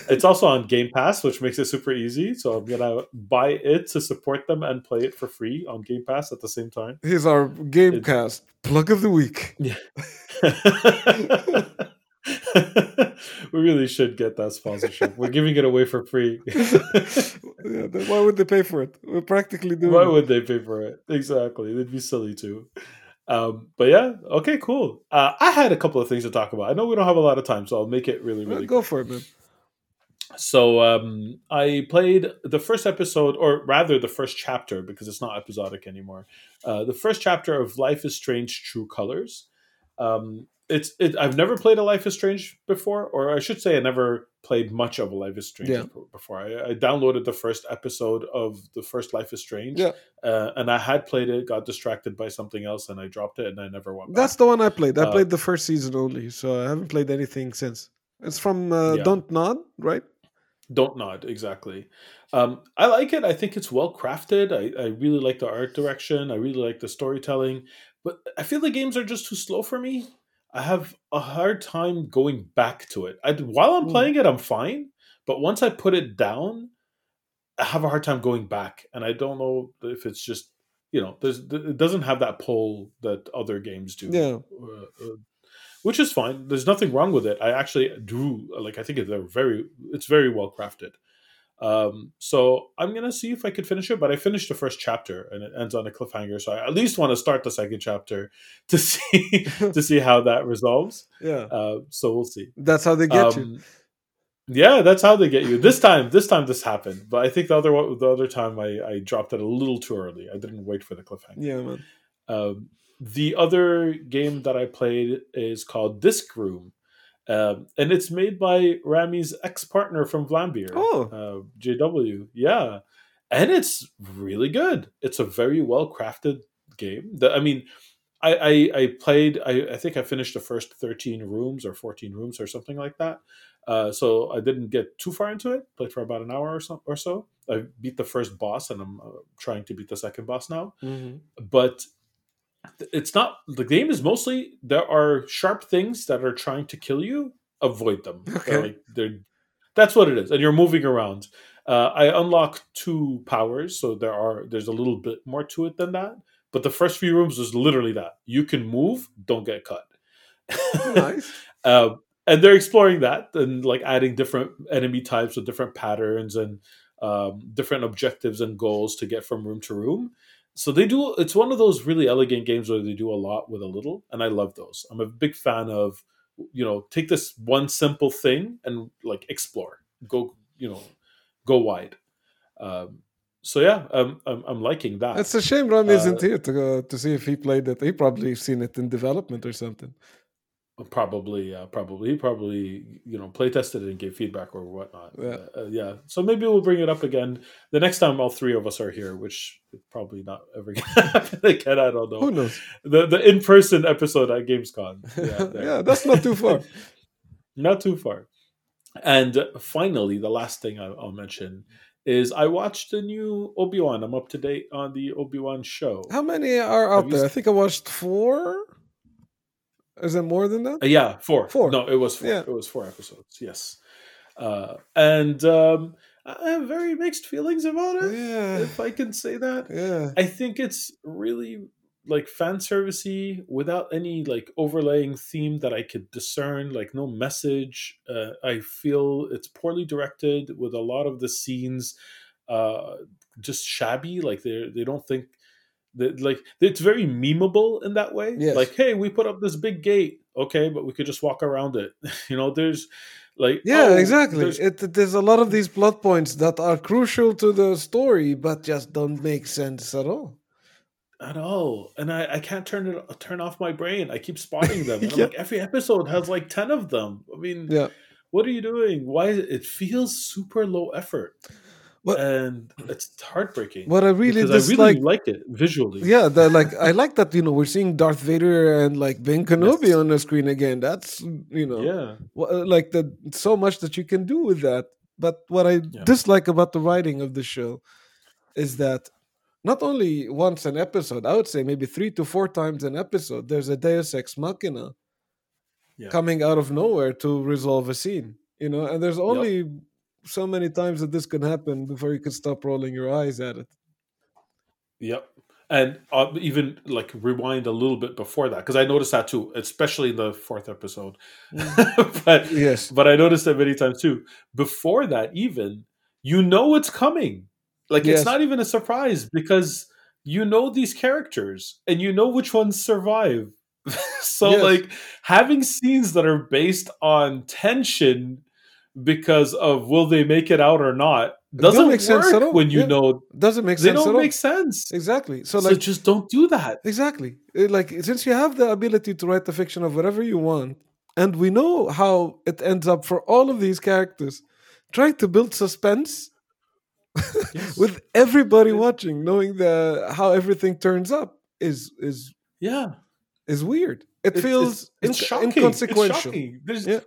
It's also on Game Pass, which makes it super easy. So I'm gonna buy it to support them and play it for free on Game Pass at the same time.
Here's our Game Pass plug of the week. Yeah.
we really should get that sponsorship. We're giving it away for free.
Yeah, why would they pay for it? We're practically doing.
Why
it.
would they pay for it? Exactly. They'd be silly too. Um, but yeah, okay, cool. Uh, I had a couple of things to talk about. I know we don't have a lot of time, so I'll make it really, really
go for it, man.
So um, I played the first episode, or rather the first chapter, because it's not episodic anymore. Uh, the first chapter of Life is Strange: True Colors. Um, it's it, I've never played a Life is Strange before, or I should say, I never played much of a Life is Strange
Yeah.
before. I, I downloaded the first episode of the first Life is Strange,
Yeah.
uh, and I had played it, got distracted by something else, and I dropped it, and I never went.
That's
back.
the one I played. I
Uh,
played the first season only, so I haven't played anything since. It's from uh,
Yeah.
Don't Nod, right?
Don't nod exactly. Um, I like it. I think it's well crafted. I, I really like the art direction. I really like the storytelling, but I feel the games are just too slow for me. I have a hard time going back to it. I, while I'm
Mm.
playing it, I'm fine, but once I put it down, I have a hard time going back, and I don't know if it's just you know, there's it doesn't have that pull that other games do.
Yeah.
Uh, uh, which is fine. There's nothing wrong with it. I actually do like. I think they're very. It's very well crafted. Um, so I'm gonna see if I could finish it. But I finished the first chapter, and it ends on a cliffhanger. So I at least want to start the second chapter to see to see how that resolves.
Yeah.
Uh, so we'll see.
That's how they get you.
Um, Yeah, that's how they get you. This time, this time this happened, but I think the other one- the other time I, I dropped it a little too early. I didn't wait for the cliffhanger.
Yeah, man.
Um, the other game that I played is called Disc Room, um, and it's made by Rami's ex partner from Vlambeer,
Oh.
uh, JW. Yeah, and it's really good. It's a very well crafted game. The, I mean, I, I, I played. I, I think I finished the first thirteen rooms or fourteen rooms or something like that. Uh, so I didn't get too far into it. Played for about an hour or so. Or so. I beat the first boss, and I'm uh, trying to beat the second boss now
Mhm.
but it's not the game is mostly there are sharp things that are trying to kill you avoid them They're
Okay.
like they're that's what it is and you're moving around uh, i unlock two powers so there are there's a little bit more to it than that but the first few rooms is literally that you can move don't get cut
Nice.
um, and they're exploring that and like adding different enemy types with different patterns and um, different objectives and goals to get from room to room. So they do. It's one of those really elegant games where they do a lot with a little, and I love those. I'm a big fan of, you know, take this one simple thing and like explore, go, you know, go wide. Um, so yeah, I'm, I'm I'm liking that.
It's a shame Rami
Uh,
isn't here to to see if he played it. He probably seen it in development or something.
Probably, uh, probably, he probably, you know, play tested it and gave feedback or whatnot.
Yeah.
Uh, uh, yeah. So maybe we'll bring it up again the next time all three of us are here, which probably not ever gonna happen again. I don't know Who
knows?
The the in person episode at Gamescom.
Yeah,
there.
that's not too far.
not too far. And finally, the last thing I- I'll mention is I watched the new Obi Wan. I'm up to date on the Obi Wan show.
How many are out
you
there? I think I watched four. Is it more than that?
Uh, yeah, four.
Four.
No, it was four.
Yeah.
It was four episodes. Yes, uh, and um, I have very mixed feelings about it.
Yeah.
If I can say that,
Yeah.
I think it's really like fan servicey without any like overlaying theme that I could discern. Like no message. Uh, I feel it's poorly directed with a lot of the scenes uh, just shabby. Like they they don't think like it's very memeable in that way.
Yes.
Like hey, we put up this big gate. Okay, but we could just walk around it. you know, there's like
Yeah,
oh,
exactly.
there's-
It, there's a lot of these plot points that are crucial to the story, but just don't make sense at all.
at all and i i can't turn it turn off my brain i keep spotting them and I'm
Yeah.
like every episode has like 10 of them i mean
Yeah.
what are you doing why it feels super low effort
What-
and it's heartbreaking
What I really dislike.
i really like it visually
yeah, the, like I like that you know we're seeing Darth Vader and like Ben Kenobi
Yes.
on the screen again. That's you know
yeah
uh, like the so much that you can do with that. But what I
Yeah.
dislike about the writing of the show is that not only once an episode, I would say maybe three to four times an episode, there's a Deus Ex Machina
Yeah.
coming out of nowhere to resolve a scene. You know, and there's only so many times that this can happen before you can stop rolling your eyes at it.
Yep. And uh, even like rewind a little bit before that because I noticed that too, especially in the fourth episode. but
Yes.
but I noticed that many times too. Before that, even you know it's coming. Like
Yes.
it's not even a surprise because you know these characters and you know which ones survive. so
Yes.
like having scenes that are based on tension because of will they make it out or not doesn't
make sense at all.
when you
Yeah.
know
doesn't make sense. they don't
make sense.
exactly. So
So,
like
just don't do that.
exactly Uh, like since you have the ability to write the fiction of whatever you want, and we know how it ends up for all of these characters, try to build suspense
Yes.
with everybody watching, knowing the how everything turns up is is
yeah,
is weird. It
It's-
feels
it's, it's
inc-
shocking.
inconsequential.
It's shocking. There's,
Yeah.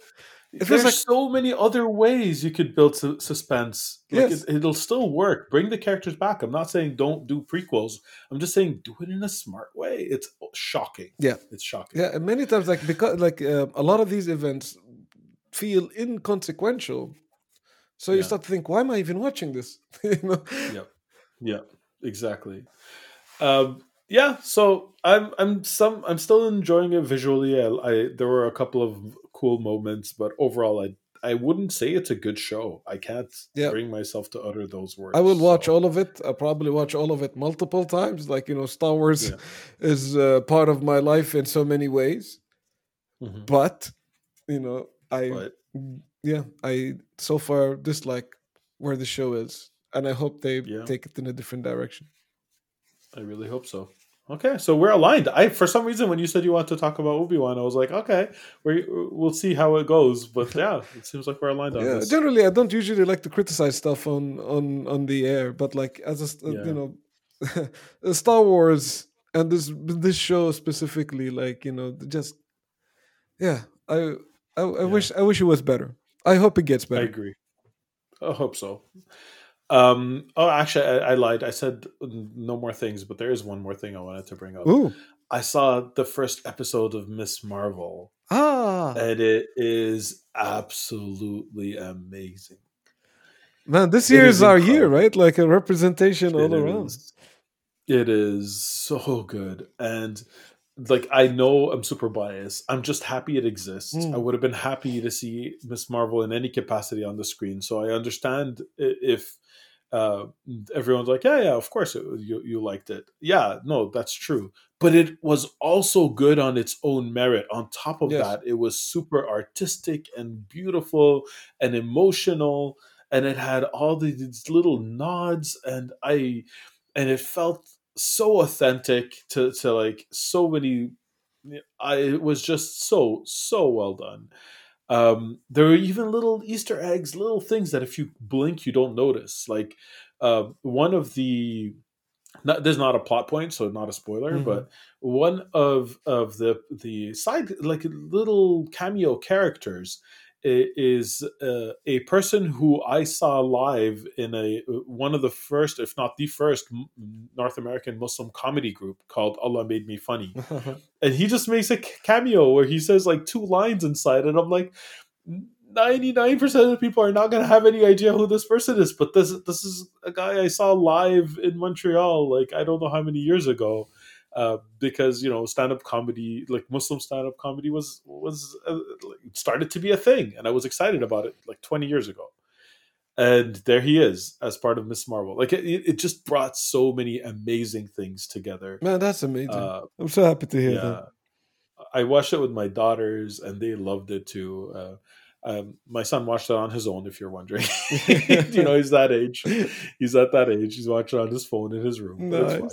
It
there's
like
so many other ways you could build su- suspense. Like
Yes.
it, it'll still work. Bring the characters back. I'm not saying don't do prequels. I'm just saying do it in a smart way. It's shocking.
Yeah.
it's shocking.
Yeah, and many times like because like uh, a lot of these events feel inconsequential. So you
Yeah.
start to think, why am I even watching this? you know?
Yep. Yeah, exactly. Um, yeah, so I'm I'm some I'm still enjoying it visually. I, I there were a couple of cool moments, but overall, I I wouldn't say it's a good show. I can't
Yeah.
bring myself to utter those words.
I will watch
so-
all of it. I'll probably watch all of it multiple times. Like you know, Star Wars
Yeah.
is uh, part of my life in so many ways.
Mhm.
But you know, I
But
yeah, I so far dislike where the show is, and I hope they
Yeah.
take it in a different direction.
I really hope so. Okay, so we're aligned. I for some reason when you said you want to talk about Obi Wan, I was like, okay, we we'll see how it goes. But yeah, it seems like we're aligned on
Yeah,
this.
generally, I don't usually like to criticize stuff on on on the air, but like as a uh,
Yeah.
you know, Star Wars and this this show specifically, like you know, just yeah, I I, I wish I wish it was better. I hope it gets better.
I agree. I hope so. Um. Oh, actually, I, I lied. I said no more things, but there is one more thing I wanted to bring up.
Ooh,
I saw the first episode of Miss Marvel,
ah,
and it is absolutely amazing.
man, this
it
year
is
is our year, right? Like a representation all
It
around.
is- It is so good, and like I know I'm super biased. I'm just happy it exists.
Mm.
I would have been happy to see Miss Marvel in any capacity on the screen. So I understand if uh, everyone's like, yeah, yeah, of course it, you you liked it. Yeah, no, that's true. But it was also good on its own merit. On top of
Yes.
that, it was super artistic and beautiful and emotional, and it had all these little nods, and I, and it felt so authentic to to like so many. I it was just so so well done. Um, there are even little Easter eggs, little things that if you blink, you don't notice. Like uh, one of the, not, there's not a plot point, so not a spoiler,
Mhm.
but one of of the the side like little cameo characters is uh, a person who I saw live in a one of the first, if not the first, North American Muslim comedy group called Allah Made Me Funny. And he just makes a cameo where he says like two lines inside and i'm like 99% of the people are not going to have any idea who this person is but this this is a guy i saw live in montreal like i don't know how many years ago uh, because you know stand-up comedy like muslim stand-up comedy was was uh, started to be a thing and i was excited about it like 20 years ago. And there he is as part of miss marvel. Like it, it just brought so many amazing things together.
Man, that's amazing.
uh,
I'm so happy to hear
yeah.
That.
i watched it with my daughters and they loved it too. Uh, um, my son watched it on his own if you're wondering. You know he's that age. He's at that age. He's watching on his phone in his room.
Nice.
fine.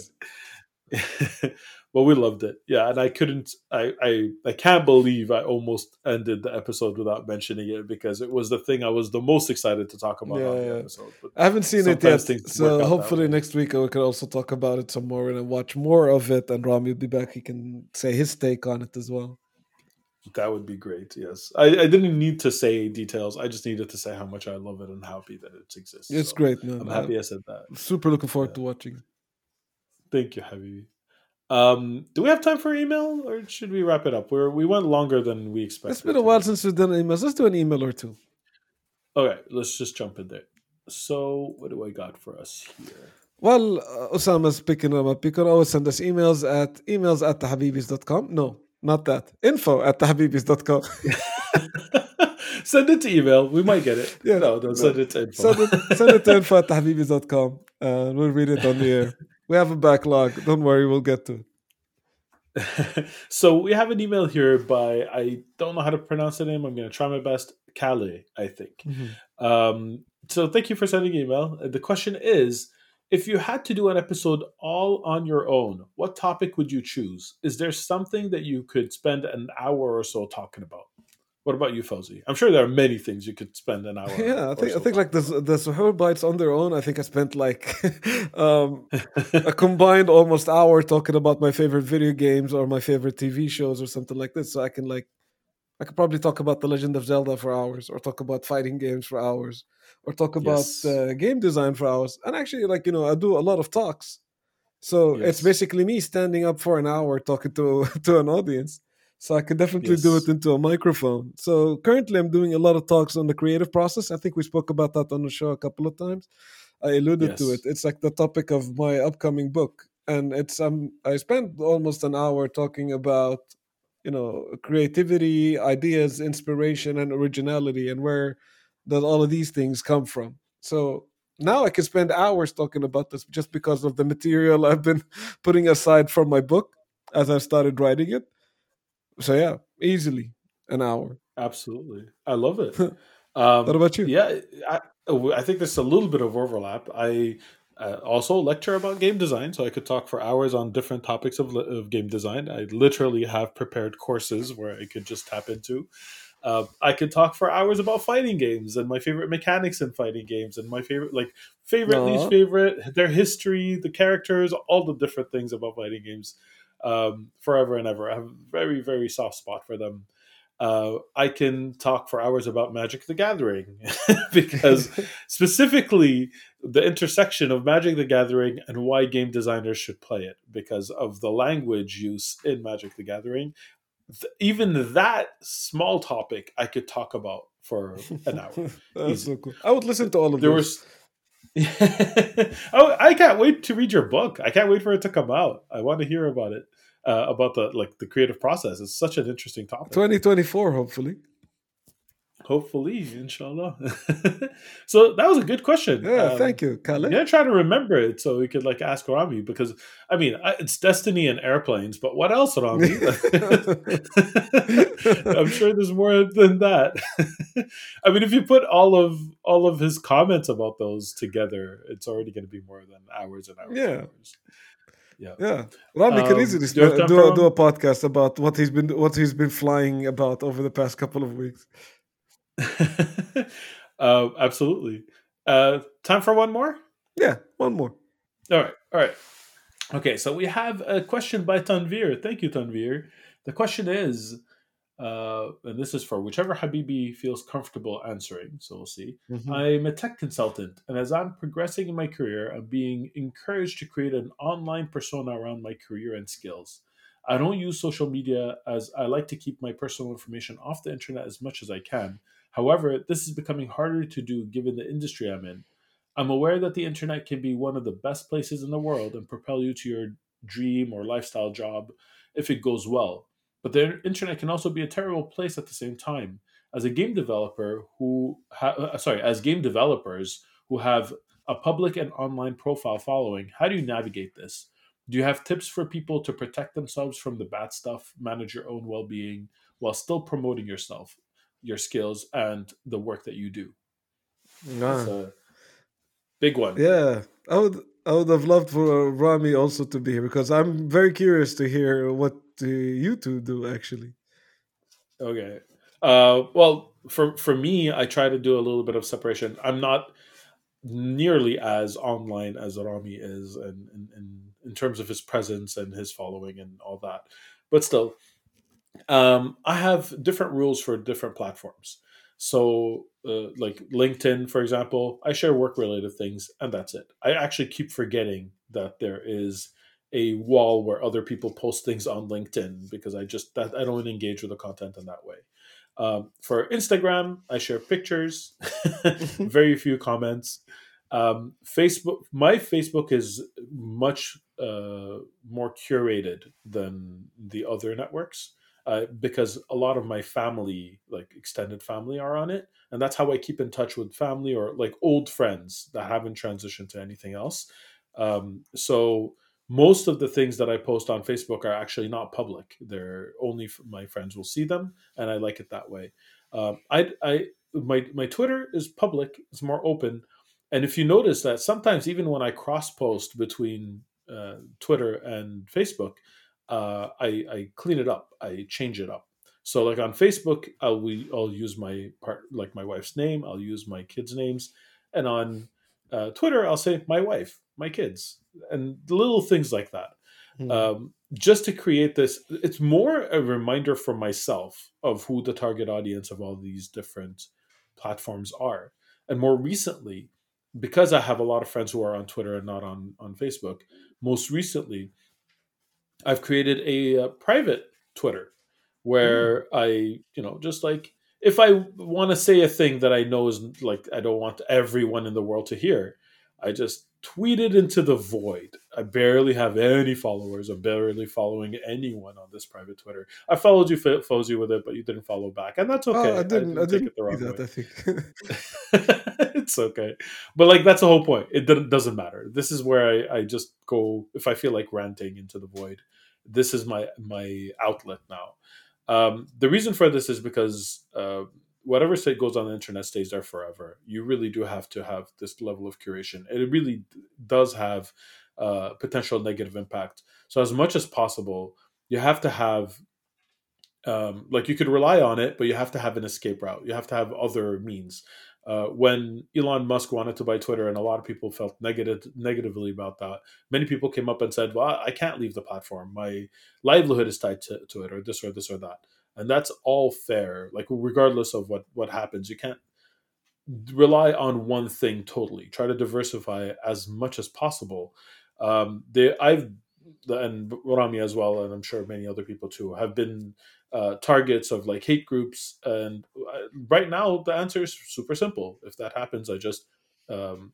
But we loved it yeah and i couldn't I, I i can't believe i almost ended the episode without mentioning it because it was the thing i was the most excited to talk about on
Yeah,
episode
I haven't seen it yet,
Sometimes things work out
so hopefully next week we can also talk about it some more and watch more of it. And Rami will be back; he can say his take on it as well.
That would be great. Yes, I, I didn't need to say details. I just needed to say how much I love it and happy that it exists.
It's
So
great, man.
I'm
I'm
happy I said that.
super looking forward
Yeah.
to watching.
Thank you, Habibi. Um, do we have time for email, or should we wrap it up? We're we went longer than we expected.
It's been a while since we've done emails. Let's do an email or two.
Okay, let's just jump in there. So, what do I got for us here?
Well, uh, Osama's picking them up. You can always send us emails at emails at thehabibis.com. No, not that. Info at thehabibis.com.
send it to email. We might get it.
Yeah,
no, no, send it to info.
send, it, send it to info at thehabibis.com. Uh, we'll read it on the air. We have a backlog. Don't worry, we'll get to it.
so we have an email here by I don't know how to pronounce the name. I'm going to try my best. Kale, I think.
Mhm.
Um, so thank you for sending email. The question is if you had to do an episode all on your own, what topic would you choose? Is there something that you could spend an hour or so talking about? What about you, Fawzi? I'm sure there are many things you could spend an hour.
Yeah, I think
so
I think like the the Suhoor bites on their own. I think I spent like um, a combined almost hour talking about my favorite video games or my favorite TV shows or something like this. So I can like I could probably talk about The Legend of Zelda for hours, or talk about fighting games for hours, or talk about
Yes.
uh, game design for hours. And actually, like you know, I do a lot of talks, so it's basically me standing up for an hour talking to to an audience. So I could definitely do it into a microphone. So currently, I'm doing a lot of talks on the creative process. I think we spoke about that on the show a couple of times. I alluded to it. It's like the topic of my upcoming book, and it's um I spent almost an hour talking about you know creativity ideas inspiration and originality and where does all of these things come from so now i can spend hours talking about this just because of the material i've been putting aside from my book as i started writing it so yeah easily an hour
Absolutely. I love it. Um,
what about you
Yeah, I, I think there's a little bit of overlap. I uh, also lecture about game design, so I could talk for hours on different topics of, of game design. I literally have prepared courses where I could just tap into. Uh, I could talk for hours about fighting games and my favorite mechanics in fighting games and my favorite, like favorite, least favorite, their history, the characters, all the different things about fighting games, um, forever and ever. I have a very, very soft spot for them uh, I can talk for hours about Magic the Gathering because specifically the intersection of Magic the Gathering and why game designers should play it because of the language use in Magic the Gathering. Th- even that small topic I could talk about for an hour.
that's
Easy.
so cool i would listen to all of
There
this
was. oh, I can't wait to read your book. I can't wait for it to come out. I want to hear about it, uh, about the like the creative process. It's such an interesting topic.
2024 hopefully
Hopefully, inshallah. so that was a good question.
yeah
Um,
thank you Khaled.
gonna try to remember it so we could like ask Rami because I mean it's Destiny and airplanes, but what else, Rami? I'm sure there's more than that. I mean, if you put all of all of his comments about those together, it's already going to be more than hours and hours.
Yeah.
And hours. Yeah.
Yeah, Rami could
Um,
easily
do you have
sp-
time
do do a podcast about what he's been what he's been flying about over the past couple of weeks.
uh, absolutely. Uh, time for one more.
Yeah, one more.
All right, all right. Okay, so we have a question by Tanvir. Thank you, Tanvir. The question is, uh, and this is for whichever Habibi feels comfortable answering. So we'll see.
Mhm.
I'm a tech consultant, and as I'm progressing in my career, I'm being encouraged to create an online persona around my career and skills. I don't use social media as I like to keep my personal information off the internet as much as I can. However, this is becoming harder to do given the industry I'm in. I'm aware that the internet can be one of the best places in the world and propel you to your dream or lifestyle job if it goes well. But the internet can also be a terrible place at the same time. As a game developer who, ha- uh, sorry, as game developers who have a public and online profile following, how do you navigate this? Do you have tips for people to protect themselves from the bad stuff, manage your own well being, while still promoting yourself, your skills, and the work that you do? That's a big one.
yeah, I would I would have loved for Rami also to be here because I'm very curious to hear what you two do actually.
Okay. Uh, well, for for me, I try to do a little bit of separation. I'm not nearly as online as Rami is, and in, in, in terms of his presence and his following and all that. But still, um, I have different rules for different platforms. So, uh, like LinkedIn, for example, I share work related things, and that's it. I actually keep forgetting that there is a wall where other people post things on LinkedIn because I just that I don't engage with the content in that way. Um, for Instagram, I share pictures, very few comments. Um, Facebook, my Facebook is much uh, more curated than the other networks uh, because a lot of my family, like extended family, are on it, and that's how I keep in touch with family or like old friends that haven't transitioned to anything else. Um, so most of the things that I post on Facebook are actually not public. They're only my friends will see them, and I like it that way. Um, I, I my my Twitter is public; it's more open. And if you notice that sometimes, even when I cross post between uh, Twitter and Facebook, uh, I, I clean it up. I change it up. So like on Facebook, I'll we I'll use my part like my wife's name. I'll use my kids' names, and on uh, Twitter, I'll say my wife, my kids, and little things like that. Mm. Um, just to create this, it's more a reminder for myself of who the target audience of all these different platforms are. And more recently, because I have a lot of friends who are on Twitter and not on on Facebook, most recently, I've created a, a private Twitter where mm. I, you know, just like if I want to say a thing that I know is like I don't want everyone in the world to hear, I just tweeted into the void. I barely have any followers. I'm barely following anyone on this private Twitter. I followed you, Fawzi, with it, but you didn't follow back, and that's okay.
Oh, I didn't. I, didn't, I didn't it the wrong that, way. I
think it's okay, but like that's the whole point. It doesn't matter. This is where I, I just go if I feel like ranting into the void. This is my my outlet now. Um, the reason for this is because uh, whatever state goes on the internet stays there forever. You really do have to have this level of curation. It really does have uh, potential negative impact. So as much as possible, you have to have um, like you could rely on it, but you have to have an escape route. You have to have other means. Uh, when Elon Musk wanted to buy Twitter, and a lot of people felt negative negatively about that, many people came up and said, "Well, I can't leave the platform. My livelihood is tied to, to it, or this or this or that." And that's all fair. Like regardless of what what happens, you can't rely on one thing totally. Try to diversify as much as possible. Um, they, I've and Rami as well, and I'm sure many other people too, have been uh, targets of like hate groups. And uh, right now, the answer is super simple. If that happens, I just, um,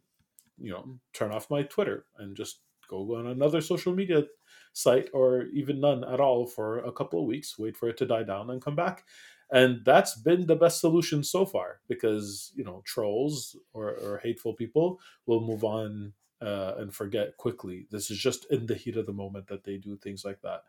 you know, turn off my Twitter and just go on another social media site or even none at all for a couple of weeks, wait for it to die down and come back. And that's been the best solution so far because, you know, trolls or, or hateful people will move on uh, and forget quickly. This is just in the heat of the moment that they do things like that.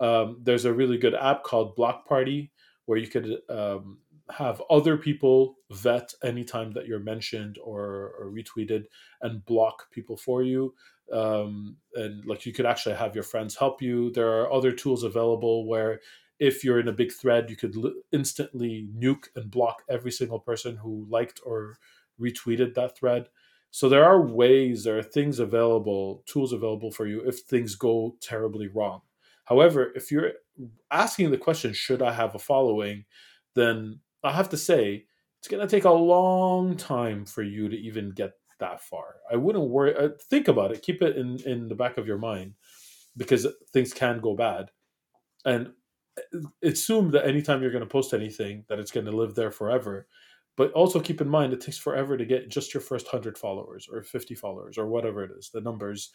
Um, there's a really good app called Block Party where you could um, have other people vet anytime that you're mentioned or, or retweeted and block people for you. Um, and like you could actually have your friends help you. There are other tools available where if you're in a big thread, you could li- instantly nuke and block every single person who liked or retweeted that thread. So there are ways, there are things available, tools available for you if things go terribly wrong. However, if you're asking the question, should I have a following? Then I have to say, it's going to take a long time for you to even get that far. I wouldn't worry. Uh, think about it. Keep it in, in the back of your mind because things can go bad. And uh, assume that anytime you're going to post anything, that it's going to live there forever. But also keep in mind, it takes forever to get just your first 100 followers or 50 followers or whatever it is. The numbers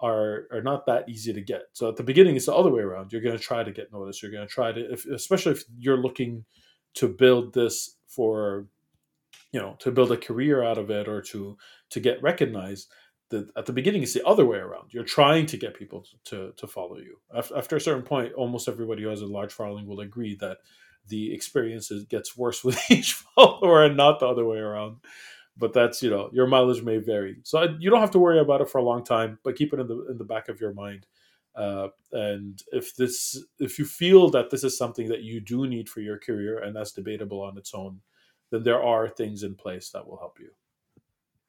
are are not that easy to get. So at the beginning, it's the other way around. You're going to try to get noticed. You're going to try to, if, especially if you're looking to build this for, you know, to build a career out of it or to to get recognized. The, at the beginning, it's the other way around. You're trying to get people to to follow you. After, after a certain point, almost everybody who has a large following will agree that the experience gets worse with each follower and not the other way around but that's you know your mileage may vary so you don't have to worry about it for a long time but keep it in the in the back of your mind uh, and if this if you feel that this is something that you do need for your career and that's debatable on its own then there are things in place that will help you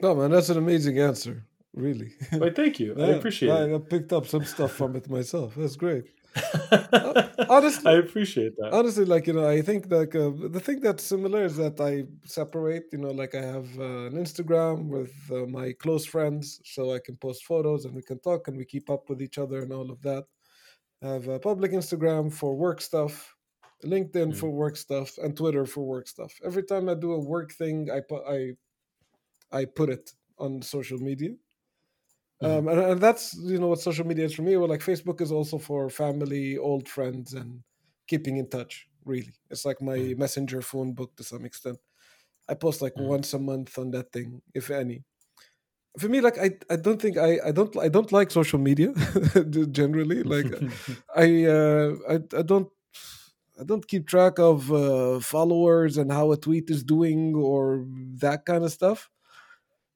no man that's an amazing answer really
but thank you yeah, i appreciate I, it
i picked up some stuff from it myself that's great uh, honestly,
I appreciate that.
Honestly, like you know, I think like uh, the thing that's similar is that I separate. You know, like I have uh, an Instagram with uh, my close friends, so I can post photos and we can talk and we keep up with each other and all of that. I have a public Instagram for work stuff, LinkedIn mm. for work stuff, and Twitter for work stuff. Every time I do a work thing, I put I I put it on social media. Mm-hmm. Um, and, and, that's you know what social media is for me. Well, like Facebook is also for family, old friends, and keeping in touch. Really, it's like my mm-hmm. messenger phone book to some extent. I post like mm-hmm. once a month on that thing, if any. For me, like I, I don't think I, I don't, I don't like social media generally. Like I, uh, I, I don't. I don't keep track of uh, followers and how a tweet is doing or that kind of stuff.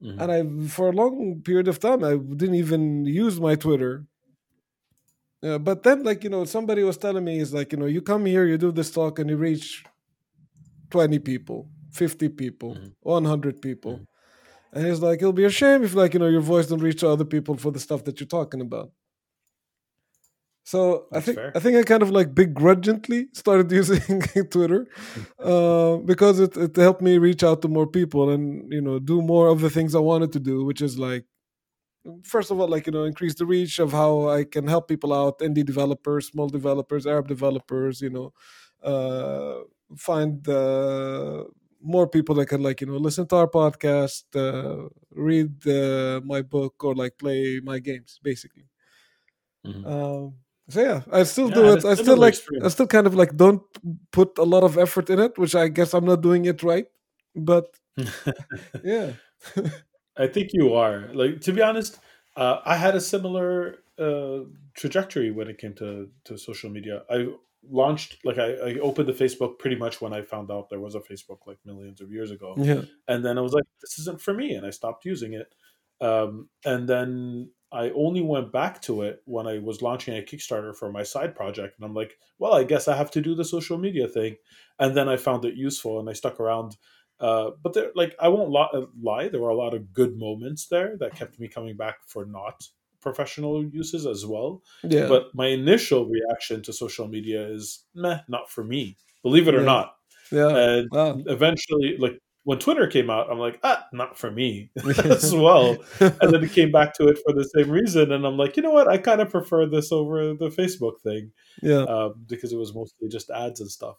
Mhm.
And I, for a long period of time, I didn't even use my Twitter. Uh, but then, like you know, somebody was telling me, "Is like you know, you come here, you do this talk, and you reach twenty people, fifty people,
Mhm.
one hundred people."
Mhm.
And he's like, "It'll be a shame if like you know your voice don't reach to other people for the stuff that you're talking about." So I think
fair.
I think I kind of like begrudgingly started using Twitter uh, because it, it helped me reach out to more people and you know do more of the things I wanted to do, which is like first of all like you know increase the reach of how I can help people out, indie developers, small developers, Arab developers, you know, uh, find uh, more people that can like you know listen to our podcast, uh, read uh, my book, or like play my games, basically.
Mhm.
Um, so yeah, I still
Yeah,
do it. I still like. I still kind of like don't put a lot of effort in it, which I guess I'm not doing it right. But yeah,
I think you are. Like to be honest, uh, I had a similar uh, trajectory when it came to to social media. I launched like I, I opened the Facebook pretty much when I found out there was a Facebook like millions of years ago,
yeah,
and then I was like, this isn't for me, and I stopped using it. Um, and then I only went back to it when I was launching a Kickstarter for my side project, and I'm like, well, I guess I have to do the social media thing. And then I found it useful, and I stuck around. Uh, but there, like, I won't li- lie, there were a lot of good moments there that kept me coming back for not professional uses as well.
yeah,
But my initial reaction to social media is, meh, not for me. Believe it or
Yeah.
not.
yeah.
And
Wow.
eventually, like when Twitter came out, I'm like, ah, not for me as well. And then it came back to it for the same reason, and I'm like, you know what? I kind of prefer this over the Facebook thing
yeah,
um, because it was mostly just ads and stuff.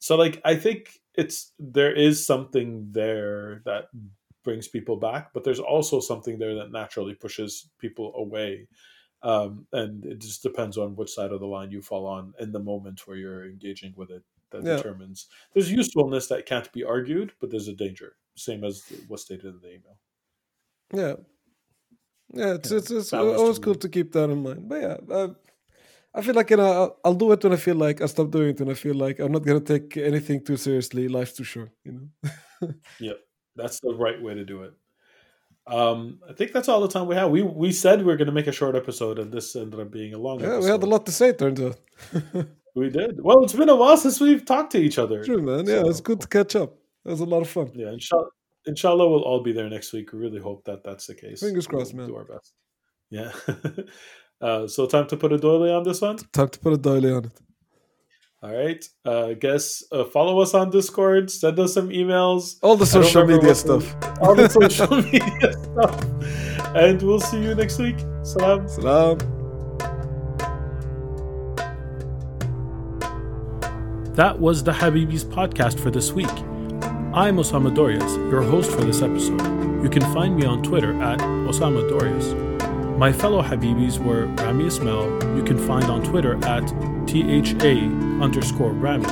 So, like, I think it's there is something there that brings people back, but there's also something there that naturally pushes people away. Um, and it just depends on which side of the line you fall on in the moment where you're engaging with it that
Yeah.
determines there's usefulness that can't be argued, but there's a danger, same as was stated in the email.
yeah, yeah. It's
Yeah,
it's, it's always cool to keep that in mind. But yeah. Uh, I feel like you know I'll, I'll do it when I feel like I stop doing it when I feel like I'm not gonna take anything too seriously. Life's too short, you know.
Yeah, that's the right way to do it. Um, I think that's all the time we have. We we said we are going to make a short episode, and this ended up being a long
Yeah,
episode.
we had a lot to say. Turns out.
We did. Well, it's been a while since we've talked to each other.
True, man. Yeah,
So-
it's good to catch up. It was a lot of fun.
Yeah, inshallah, inshallah, we'll all be there next week. We really hope that that's the case.
Fingers crossed,
We'll
man.
Do our best. Yeah. uh, so time to put a doily on this one.
Time to put a doily on it.
All right. Uh, guess uh, follow us on Discord. Send us some emails.
All the social media stuff.
All the social media stuff. And we'll see you next week. Salam.
Salam.
That was the Habibis podcast for this week. I'm Osama Dorias, your host for this episode. You can find me on Twitter at Osama Dorias. My fellow Habibis were Rami Ismail, you can find on Twitter at THA underscore Rami,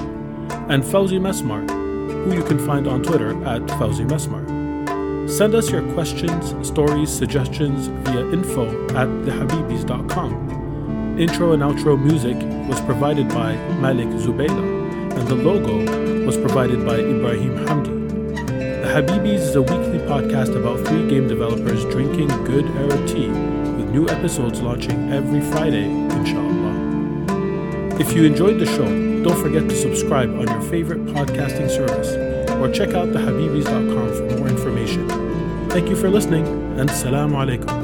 and Fawzi Mesmar, who you can find on Twitter at Fawzi Mesmar. Send us your questions, stories, suggestions via info at thehabibis.com. Intro and outro music was provided by Malik Zubayla, and the logo was provided by Ibrahim Hamdi. The Habibis is a weekly podcast about three game developers drinking good Arab tea, with new episodes launching every Friday, inshallah. If you enjoyed the show, don't forget to subscribe on your favorite podcasting service or check out thehabibis.com for more information. Thank you for listening, and Assalamu alaikum.